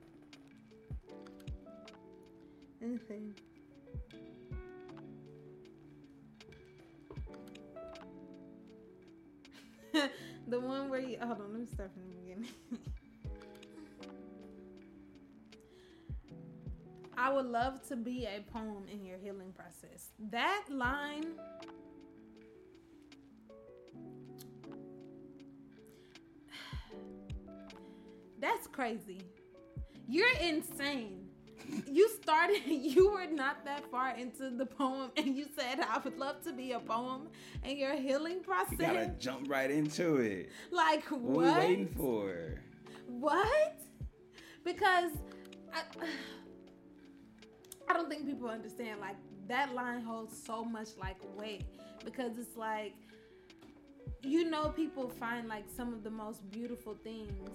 Anything. *laughs* the one where you hold on, let me start from the beginning. *laughs* I would love to be a poem in your healing process. That line *sighs* That's crazy. You're insane. You started, *laughs* you were not that far into the poem, and you said, I would love to be a poem in your healing process. you gotta jump right into it. like, What what? we waiting for? What? Because I, *sighs* I don't think people understand. Like that line holds so much like weight because it's like you know people find like some of the most beautiful things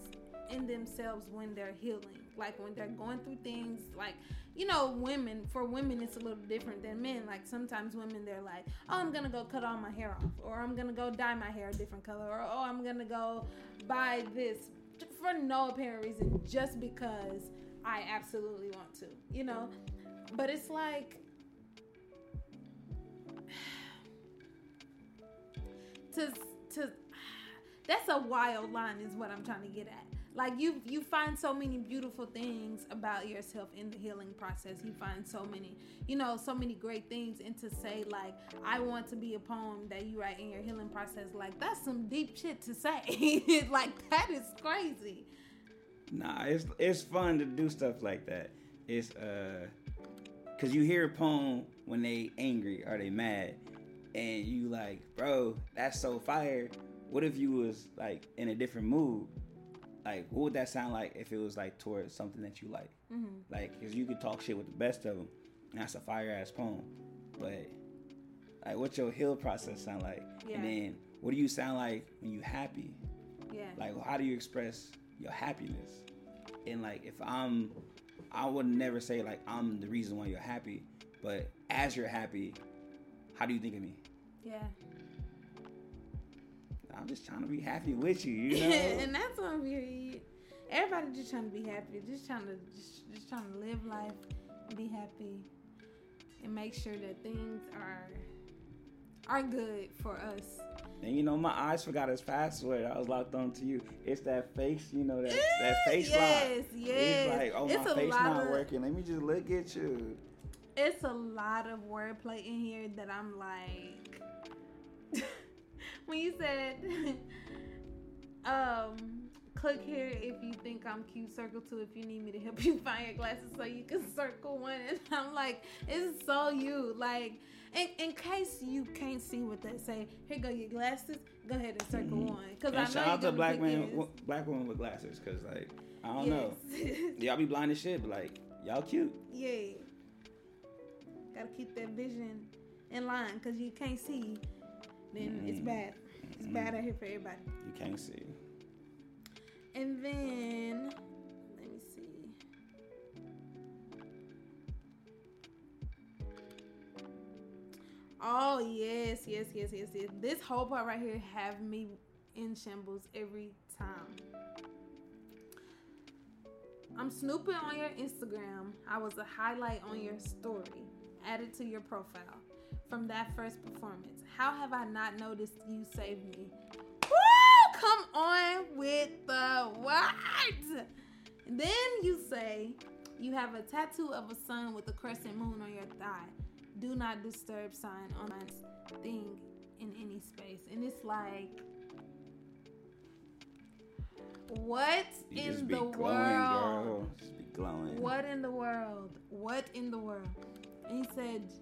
in themselves when they're healing like when they're going through things like you know women for women it's a little different than men like sometimes women they're like oh i'm gonna go cut all my hair off or i'm gonna go dye my hair a different color or oh i'm gonna go buy this for no apparent reason just because i absolutely want to you know but it's like *sighs* to to *sighs* that's a wild line is what i'm trying to get at. Like you you find so many beautiful things about yourself in the healing process. You find so many you know so many great things and to say like i want to be a poem that you write in your healing process. Like that's some deep shit to say. *laughs* Like that is crazy. Nah, it's it's fun to do stuff like that. It's uh, cause you hear a poem when they angry or they mad, and you like, bro, that's so fire. What if you was like in a different mood? Like, what would that sound like if it was like towards something that you like? mm-hmm. Like, cause you could talk shit with the best of them, and that's a fire ass poem. But like, what's your heal process sound like? Yeah. And then, what do you sound like when you happy? yeah like how do you express your happiness and like if i'm i would never say like i'm the reason why you're happy but as you're happy how do you think of me? Yeah. I'm just trying to be happy with you you *laughs* know? And that's what i we everybody just trying to be happy just trying to just, just trying to live life be happy and make sure that things are are good for us. And you know my eyes forgot his password. I was locked on to you. It's that face you know that that face yes lock. yes it's like oh It's my face not of- working. Let me just look at you. It's a lot of wordplay in here that i'm like *laughs* when you said *laughs* um click here if you think i'm cute circle two if you need me to help *laughs* you find your glasses so you can circle one. And i'm like it's so you. Like in, in case you can't see what they say here go your glasses go ahead and circle Mhm. one because and i know shout out to black man w- black woman with glasses because like i don't know *laughs* y'all be blind as shit but like y'all cute Yeah. Gotta keep that vision in line because you can't see, then it's Mm. bad. It's Mm. bad out here for everybody. you can't see And then, Oh yes, yes, yes, yes, yes. This whole part right here have me in shambles every time. I'm snooping on your Instagram. I was a highlight on your story, added to your profile from that first performance. How have I not noticed you saved me? Woo! Come on with the what? Then you say you have a tattoo of a sun with a crescent moon on your thigh. Do not disturb sign on my thing in any space. And it's like, what You in the glowing, world? girl. Just be glowing. What in the world? What in the world? And he said,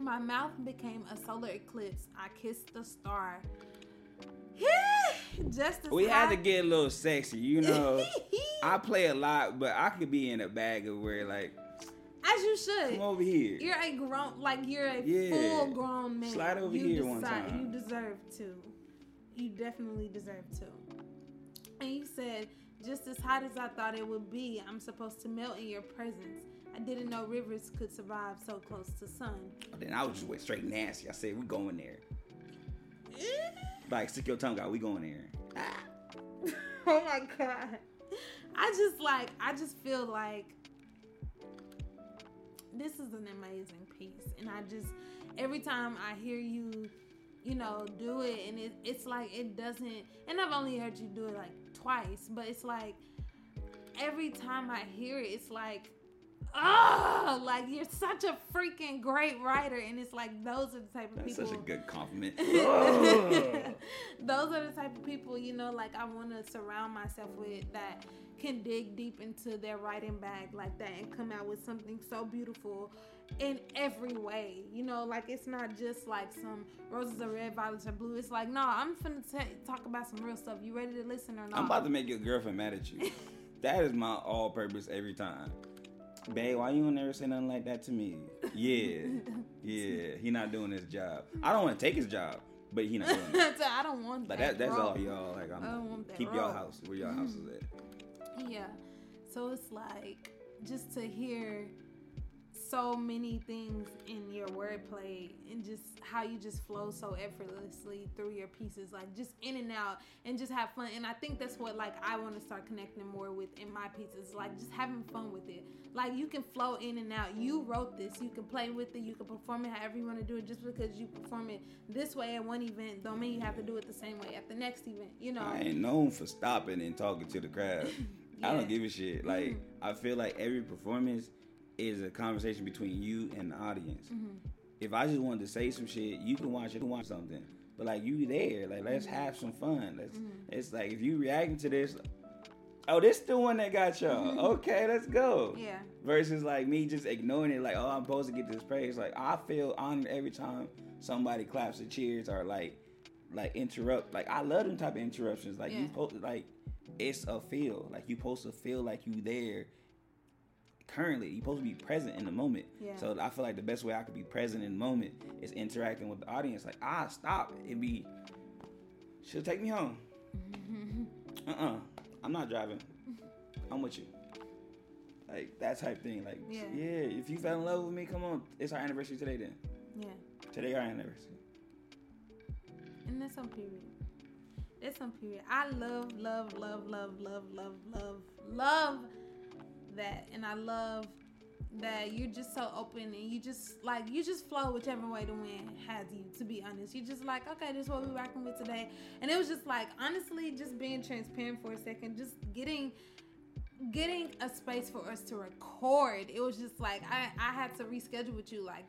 My mouth became a solar eclipse. I kissed the star. Just We had to get a little sexy, you know. *laughs* I play a lot, but I could be in a bag of where like, As you should. come over here. You're a grown, like you're a Yeah. full grown man. Slide over you here one time. You deserve to. You definitely deserve to. And you said, just as hot as I thought it would be, I'm supposed to melt in your presence. I didn't know rivers could survive so close to sun. Oh, then I was just went straight nasty. I said, we going there. Eh? Like, stick your tongue out. We going there. *laughs* oh my god. I just like I just feel like this is an amazing piece and I just every time I hear you you know do it and it, it's like it doesn't and I've only heard you do it like twice but it's like every time I hear it it's like oh like you're such a freaking great writer and it's like those are the type of That's people such a good compliment. *laughs* those are the type of people you know like i want to surround myself with that can dig deep into their writing bag like that and come out with something so beautiful in every way you know like it's not just like some roses are red violets are blue it's like no i'm finna t- talk about some real stuff you ready to listen or not I'm about to make your girlfriend mad at you. *laughs* that is my all purpose every time. Babe, why you never say nothing like that to me? Yeah, *laughs* yeah, he not doing his job. I don't want to take his job, but he not doing it. *laughs* So i don't want Like that that, that's all y'all. Like I'm I don't want that keep y'all house where y'all house is at. Yeah. So it's like just to hear so many things in your wordplay and just how you just flow so effortlessly through your pieces, like just in and out and just have fun. And I think that's what like I want to start connecting more with in my pieces, like just having fun with it. Like you can flow in and out. You wrote this, you can play with it, you can perform it however you want to do it. Just because you perform it this way at one event, don't mean you have to do it the same way at the next event. You know. I ain't known for stopping and talking to the crowd. *laughs* I don't give a shit. Like mm-hmm. I feel like every performance is a conversation between you and the audience. If I just wanted to say some shit, you can watch it and watch something. But like you there, like let's mm-hmm. have some fun. Let's. Mm-hmm. It's like if you reacting to this, oh, this the one that got y'all. Mm-hmm. Okay, let's go. Yeah. Versus like me just ignoring it, like oh I'm supposed to get this praise. Like I feel honored every time somebody claps or cheers or like like interrupt. Like I love them type of interruptions. Like you Yeah. post like it's a feel. Like you supposed to feel like you there. Currently, You're supposed to be present in the moment. Yeah. So I feel like the best way I could be present in the moment is interacting with the audience. Like ah, stop and be. She'll take me home. Uh *laughs* uh-uh. uh. i am not driving. I'm with you. Like that type thing. Like Yeah. yeah. If you fell in love with me, come on. It's our anniversary today. Then Yeah. today our anniversary. And that's on period. That's on period. I love, love, love, love, love, love, love, love that. And I love that you're just so open and you just like you just flow whichever way the wind has you to be honest you're just like okay this is what we're rocking with today and it was just like honestly just being transparent for a second just getting getting a space for us to record it was just like i i had to reschedule with you like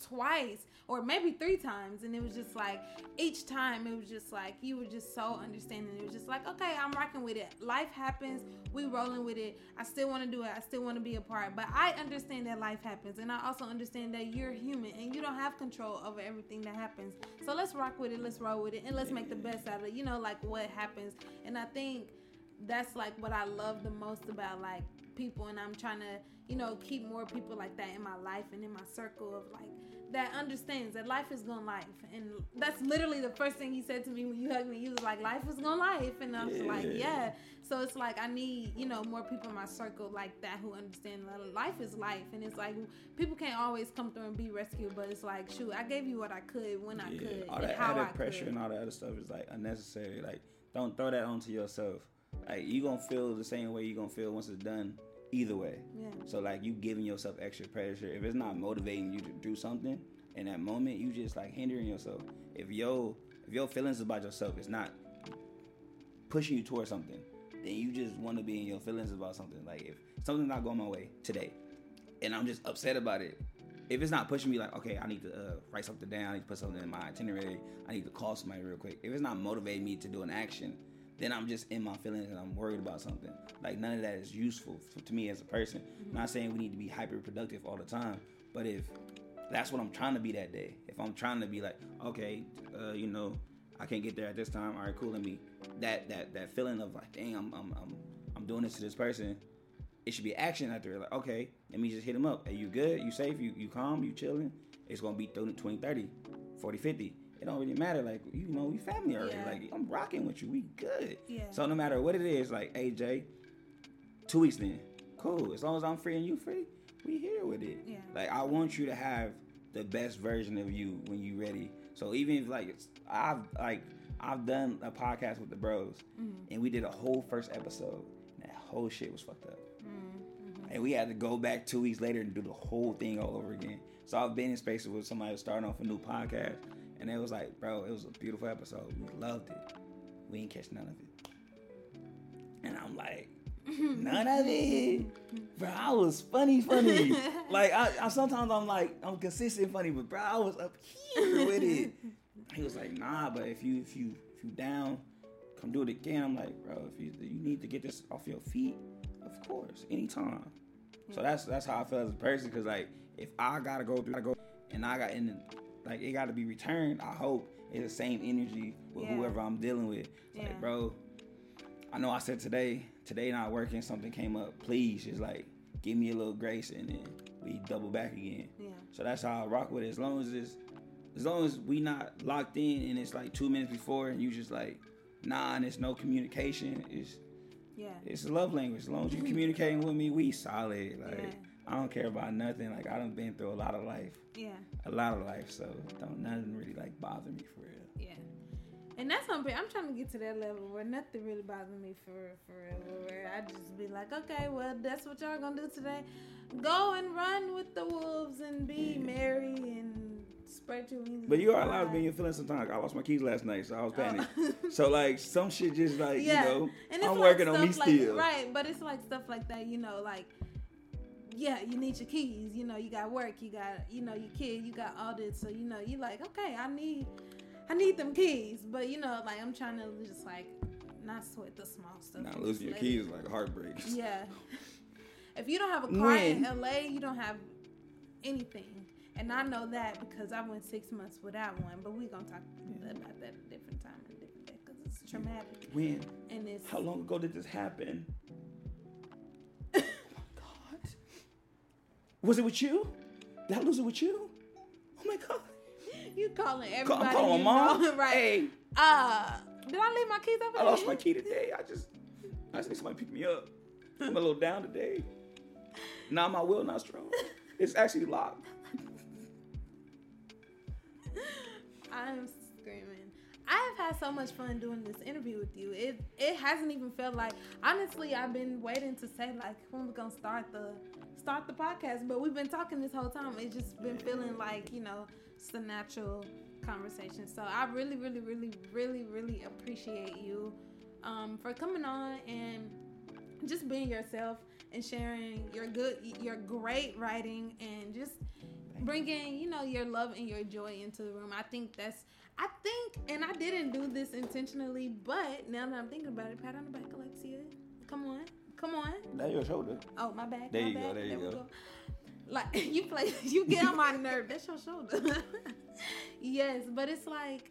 twice or maybe three times and it was just like each time it was just like you were just so understanding. It was just like okay i'm rocking with it. Life happens. We rolling with it. I still want to do it. I still want to be a part. But i understand that life happens and i also understand that you're human and you don't have control over everything that happens. So let's rock with it. Let's roll with it and let's make the best out of it. You know like what happens. And i think that's like what I love the most about like people and I'm trying to, you know, keep more people like that in my life and in my circle of like that understands that life is gonna life, and that's literally the first thing he said to me when you hugged me. He was like, "Life is gonna life," and I was like, Yeah. "Yeah." So it's like I need you know more people in my circle like that who understand that life is life, and it's like people can't always come through and be rescued, but it's like, shoot, I gave you what I could when I Yeah, could, all that added I pressure could. and all that other stuff is like unnecessary. Like, don't throw that onto yourself. Like, you gonna feel the same way you gonna feel once it's done. Either way. Yeah. So like, you giving yourself extra pressure. If it's not motivating you to do something in that moment, you just like hindering yourself. If your if your feelings about yourself is not pushing you towards something, then you just want to be in your feelings about something. Like if something's not going my way today, and I'm just upset about it. If it's not pushing me, like okay, I need to uh, write something down. I need to put something in my itinerary. I need to call somebody real quick. If it's not motivating me to do an action, then I'm just in my feelings and I'm worried about something. Like none of that is useful f- to me as a person. I'm not saying we need to be hyper productive all the time, but if that's what I'm trying to be that day. If I'm trying to be like, okay, uh, you know, I can't get there at this time. All right, cool. Let me that that that feeling of like, dang, I'm I'm I'm, I'm doing this to this person. It should be action after like, okay, let me just hit him up. Are you good? You safe? You you calm? You chilling? It's gonna be 20, 20 30, 40, 50. It don't really matter. Like, you know, we family already. Yeah. Like, I'm rocking with you. We good. Yeah. So no matter what it is, like, AJ, two weeks then, cool. As long as I'm free and you free, we here with it. Yeah. Like I want you to have the best version of you when you ready. So even if like it's, I've like I've done a podcast with the bros, Mm-hmm. and we did a whole first episode. And that whole shit was fucked up, Mm-hmm. and we had to go back two weeks later and do the whole thing all over again. So I've been in spaces with somebody was starting off a new podcast, and it was like, bro, it was a beautiful episode. We loved it. We didn't catch none of it, and I'm like. *laughs* None of it, bro. I was funny, funny. *laughs* like I, I sometimes I'm like I'm consistent funny, but bro, I was up here with it. *laughs* He was like, nah, but if you if you if you down, come do it again. I'm like, bro, if you you need to get this off your feet, of course, anytime. So that's that's how I feel as a person, because like if I gotta go through, I go, and I got and like it gotta be returned. I hope it's the same energy with Yeah. whoever I'm dealing with. It's Yeah. Like, bro, I know I said today, today not working, something came up. Please, just like give me a little grace, and then we double back again. Yeah. So that's how I rock with it. As long as it's, as long as we not locked in, and it's like two minutes before, and you just like, nah, and there's no communication. It's Yeah. it's a love language. As long as you communicating with me, we solid. Like Yeah. I don't care about nothing. Like I done been through a lot of life, Yeah. a lot of life. So don't nothing really like bother me for real. Yeah. And that's something I'm trying to get to that level where nothing really bothers me for for real. Where I just be like, okay, well, that's what y'all gonna do today. Go and run with the wolves and be merry and spread your wings. But you are allowed to be in your feelings sometimes. I lost my keys last night, so I was Oh. panicking. *laughs* so like some shit just like yeah. you know, and it's I'm like working on me like, still. Right, but it's like stuff like that, you know, like yeah, you need your keys, you know, you got work, you got, you know, your kid, you got all this, so you know, you like, okay, I need, I need them keys, but you know, like I'm trying to just like not sweat the small stuff. Not and losing your keys like a heartbreak. *laughs* Yeah. if you don't have a car in LA, you don't have anything, and I know that because I went six months without one. But we're gonna talk about that a different time and a different day because it's traumatic When? and it's How long ago did this happen? Was it with you? Did I lose it with you? Oh my god. You calling everybody? I'm calling mom. know, *laughs* right? Hey, Uh, did I leave my keys over I lost my key today. I just, I just need somebody to pick me up. I'm a little down today. Now my will not strong. It's actually locked. *laughs* I'm screaming. I have had so much fun doing this interview with you. It it hasn't even felt like honestly I've been waiting to say like when we're gonna start the start the podcast, but we've been talking this whole time. It's just been feeling like, you know, it's a natural conversation. So I really, really, really, really, really appreciate you um, for coming on and just being yourself and sharing your good your great writing and just bringing you know your love and your joy into the room i think that's i think and i didn't do this intentionally but now that i'm thinking about it pat on the back alexia come on come on Now your shoulder. oh my back. There my you go, bad. there you we go. like *laughs* you play *laughs* you get on my nerve that's your shoulder *laughs* yes but it's like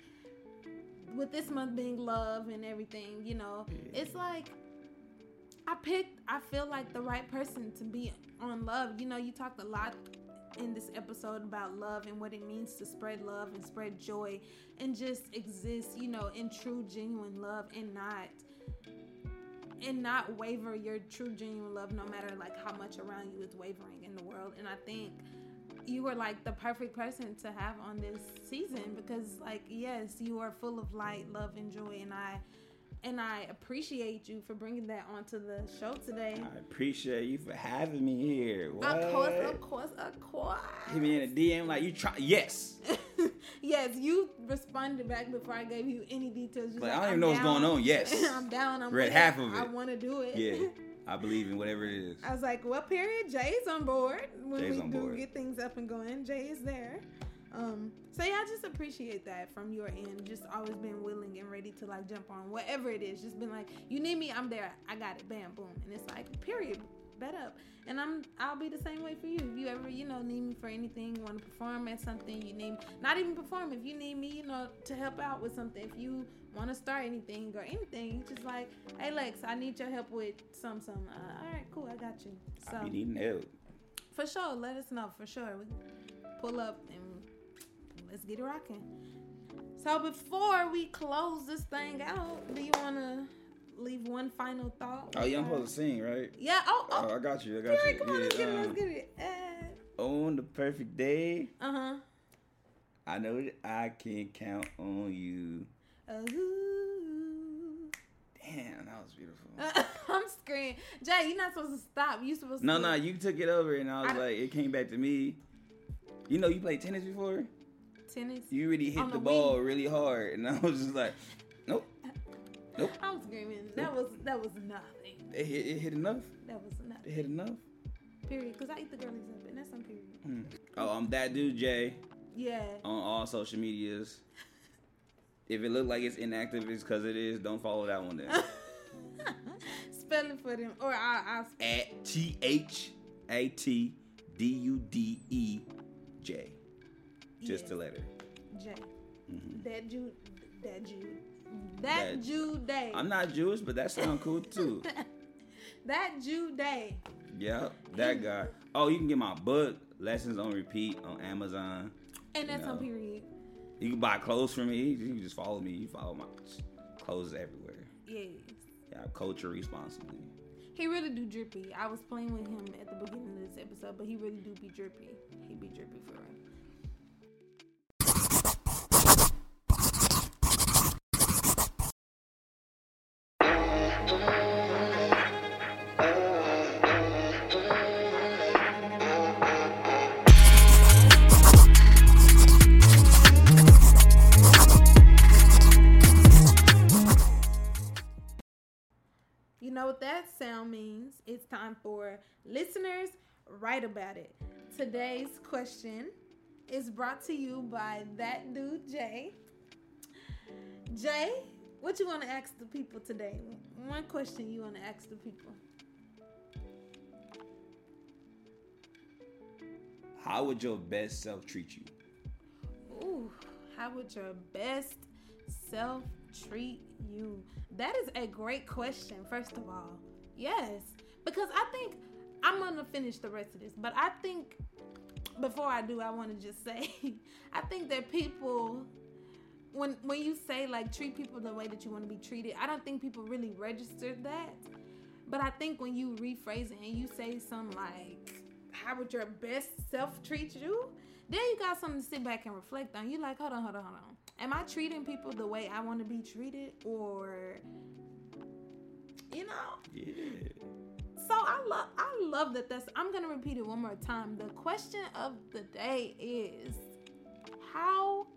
with this month being love and everything you know Yeah. it's like I picked I feel like the right person to be on love. You know, you talked a lot in this episode about love and what it means to spread love and spread joy and just exist, you know, in true genuine love and not and not waver your true genuine love no matter like how much around you is wavering in the world. And I think you were like the perfect person to have on this season because like yes, you are full of light, love and joy and I and I appreciate you for bringing that onto the show today. I appreciate you for having me here. What? Of course, of course, of course. Hit me in a DM like you try. Yes. *laughs* yes, you responded back before I gave you any details. Like, like, I don't even know down. what's going on. Yes. *laughs* I'm down. I'm read half of it. I want to do it. Yeah. *laughs* I believe in whatever it is. I was like, what period? Jay's on board. When Jay's we on do board. get things up and going, Jay is there. Um, so yeah, I just appreciate that from your end. Just always been willing and ready to like jump on whatever it is. Just been like, you need me, I'm there. I got it. Bam, boom. And it's like, period. Bet up. And I'm I'll be the same way for you. If you ever, you know, need me for anything, want to perform at something, you need not even perform, if you need me, you know, to help out with something, if you want to start anything or anything, you just like, hey Lex, I need your help with some some. Uh, all right, cool, I got you. So I be needing help. For sure, let us know for sure. We pull up and let's get it rocking. So before we close this thing out, do you want to leave one final thought? Oh, yeah, I'm supposed to sing, right? Yeah. Oh, oh. oh I got you. I got yeah, you. Come on, yeah, let's get um, it. Let's get it. Uh On the perfect day, Uh huh. I know that I can count on you. Uh, Damn, that was beautiful. *laughs* I'm screaming. Jay, you're not supposed to stop. You're supposed No, to. No, no, you took it over, and I was I- like, it came back to me. You know, you played tennis before. Tennis. You really hit the, ball Wii. really hard, and I was just like, nope. Nope. I'm screaming. That was that was nothing. It hit, it hit enough. That was It hit enough. Period. Cause I eat the girlies up, and that's on period. Hmm. Oh, I'm that dude Jay Yeah. on all social medias. If it look like it's inactive, it's because it is. Don't follow that one then. *laughs* Spell it for them, or I, I'll. At T H A T D U D E J. Just Yes. the letter. Jay. Mhm. That Jude. That Jude. That, That- Jude day. I'm not Jewish, but that sounds cool too. *laughs* that Jude day. Yeah, that guy. Oh, you can get my book, Lessons on Repeat, on Amazon. And that's on period. You can buy clothes from me. You can just follow me. You follow my clothes everywhere. Yes. Yeah, culture responsibly. He really do drippy. I was playing with him at the beginning of this episode, but he really do be drippy. He be drippy for real. It's time for listeners write about it. Today's question is brought to you by that dude Jay. Jay, what you want to ask the people today? One question you want to ask the people. How would your best self treat you? Ooh, how would your best self treat you? That is a great question, first of all. Yes, because I think I'm to finish the rest of this, but I think before I do, I want to just say *laughs* I think that people when when you say like treat people the way that you want to be treated, I don't think people really register that. But I think when you rephrase it and you say something like how would your best self treat you? Then you got something to sit back and reflect on. You like, hold on, hold on, hold on. Am I treating people the way I want to be treated, or you know? Yeah. So I love, I love that. That's. I'm gonna repeat it one more time. The question of the day is, how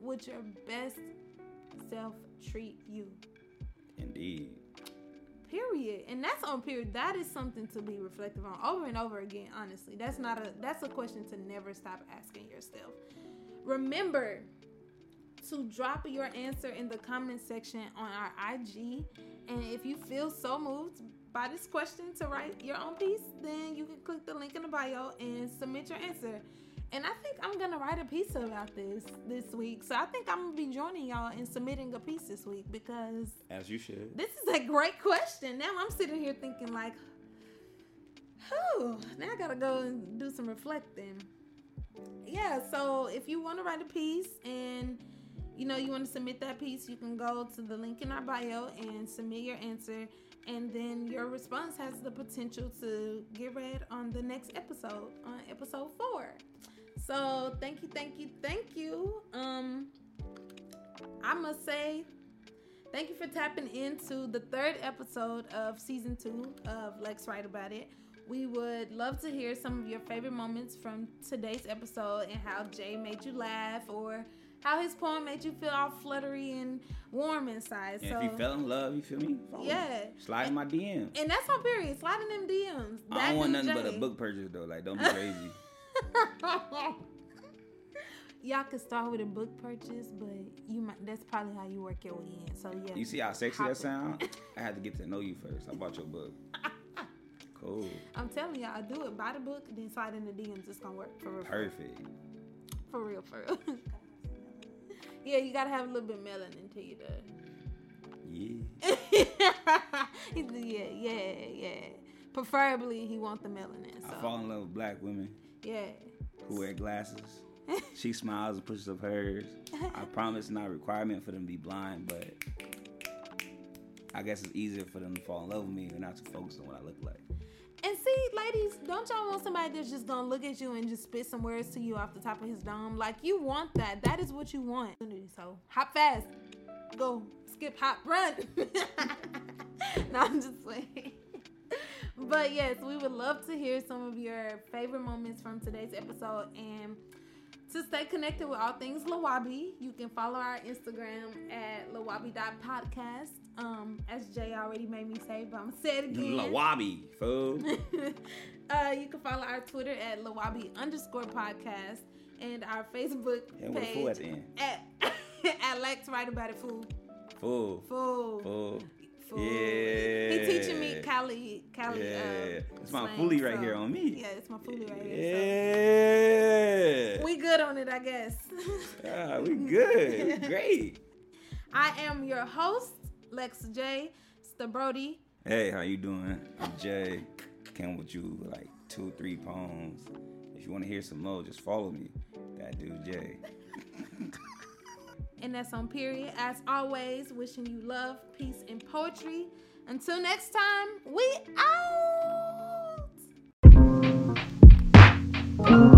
would your best self treat you? Indeed. period and that's on period that is something to be reflective on over and over again honestly that's not a that's a question to never stop asking yourself remember to drop your answer in the comment section on our ig and if you feel so moved by this question to write your own piece then you can click the link in the bio and submit your answer and I think I'm gonna write a piece about this this week. So I think I'm gonna be joining y'all in submitting a piece this week because As you should. this is a great question. Now I'm sitting here thinking like, whew, now I gotta go and do some reflecting. yeah, so if you want to write a piece and you know you want to submit that piece, you can go to the link in our bio and submit your answer, and then your response has the potential to get read on the next episode, on episode four. So thank you, thank you, thank you. Um, I must say. Thank you for tapping into the third episode of season two of Let's Write About It. We would love to hear some of your favorite moments from today's episode and how Jay made you laugh or how his poem made you feel all fluttery and warm inside. And so if you fell in love, you feel me? Follow. Yeah. Slide in my DM. and that's on period. Slide in them DMs. I don't want nothing but a book purchase though. Like, don't be crazy. *laughs* Y'all could start with a book purchase, but you might that's probably how you work your way in. So yeah. You see how sexy that sound? *laughs* I had to get to know you first. I bought your book. *laughs* Cool. I'm telling y'all, I do it. Buy the book, then slide in the DMs. It's gonna work for real. Perfect. For real, for real. Yeah, you gotta have a little bit of melanin to you to. Yeah. *laughs* Yeah, yeah, yeah. Preferably, he want the melanin. So I fall in love with black women yeah. who wear glasses. She smiles and pushes up hers. I *laughs* promise not a requirement for them to be blind, but I guess it's easier for them to fall in love with me and not to focus on what I look like. See, ladies, don't y'all want somebody that's just gonna look at you and just spit some words to you off the top of his dome? Like you want that. That is what you want. So hop fast. Go. Skip, hop, run. *laughs* no, I'm just playing. *laughs* But yes, we would love to hear some of your favorite moments from today's episode. And to stay connected with all things LWABI, you can follow our Instagram at lwabi.podcast. Um, as Jay already made me say, but I'm gonna say it again. LWABI, fool. *laughs* uh, you can follow our Twitter at LWABI underscore podcast and our Facebook And a at page at *laughs* at Lex Write About It Fool. Fool. Fool. Fool. Fool. Yeah. He teaching me Cali Cali. Yeah. Uh, It's my foolie right so- here on me. Yeah, it's my foolie right here. Yeah. So we good on it, I guess. Yeah, *laughs* we good. *laughs* Great. I am your host, Lex J. Stabrody. Hey, how you doing? I'm Jay. Came with you like two, three poems. If you want to hear some more, just follow me. That dude Jay. *laughs* and that's on period. As always, wishing you love, peace, and poetry. Until next time, we out.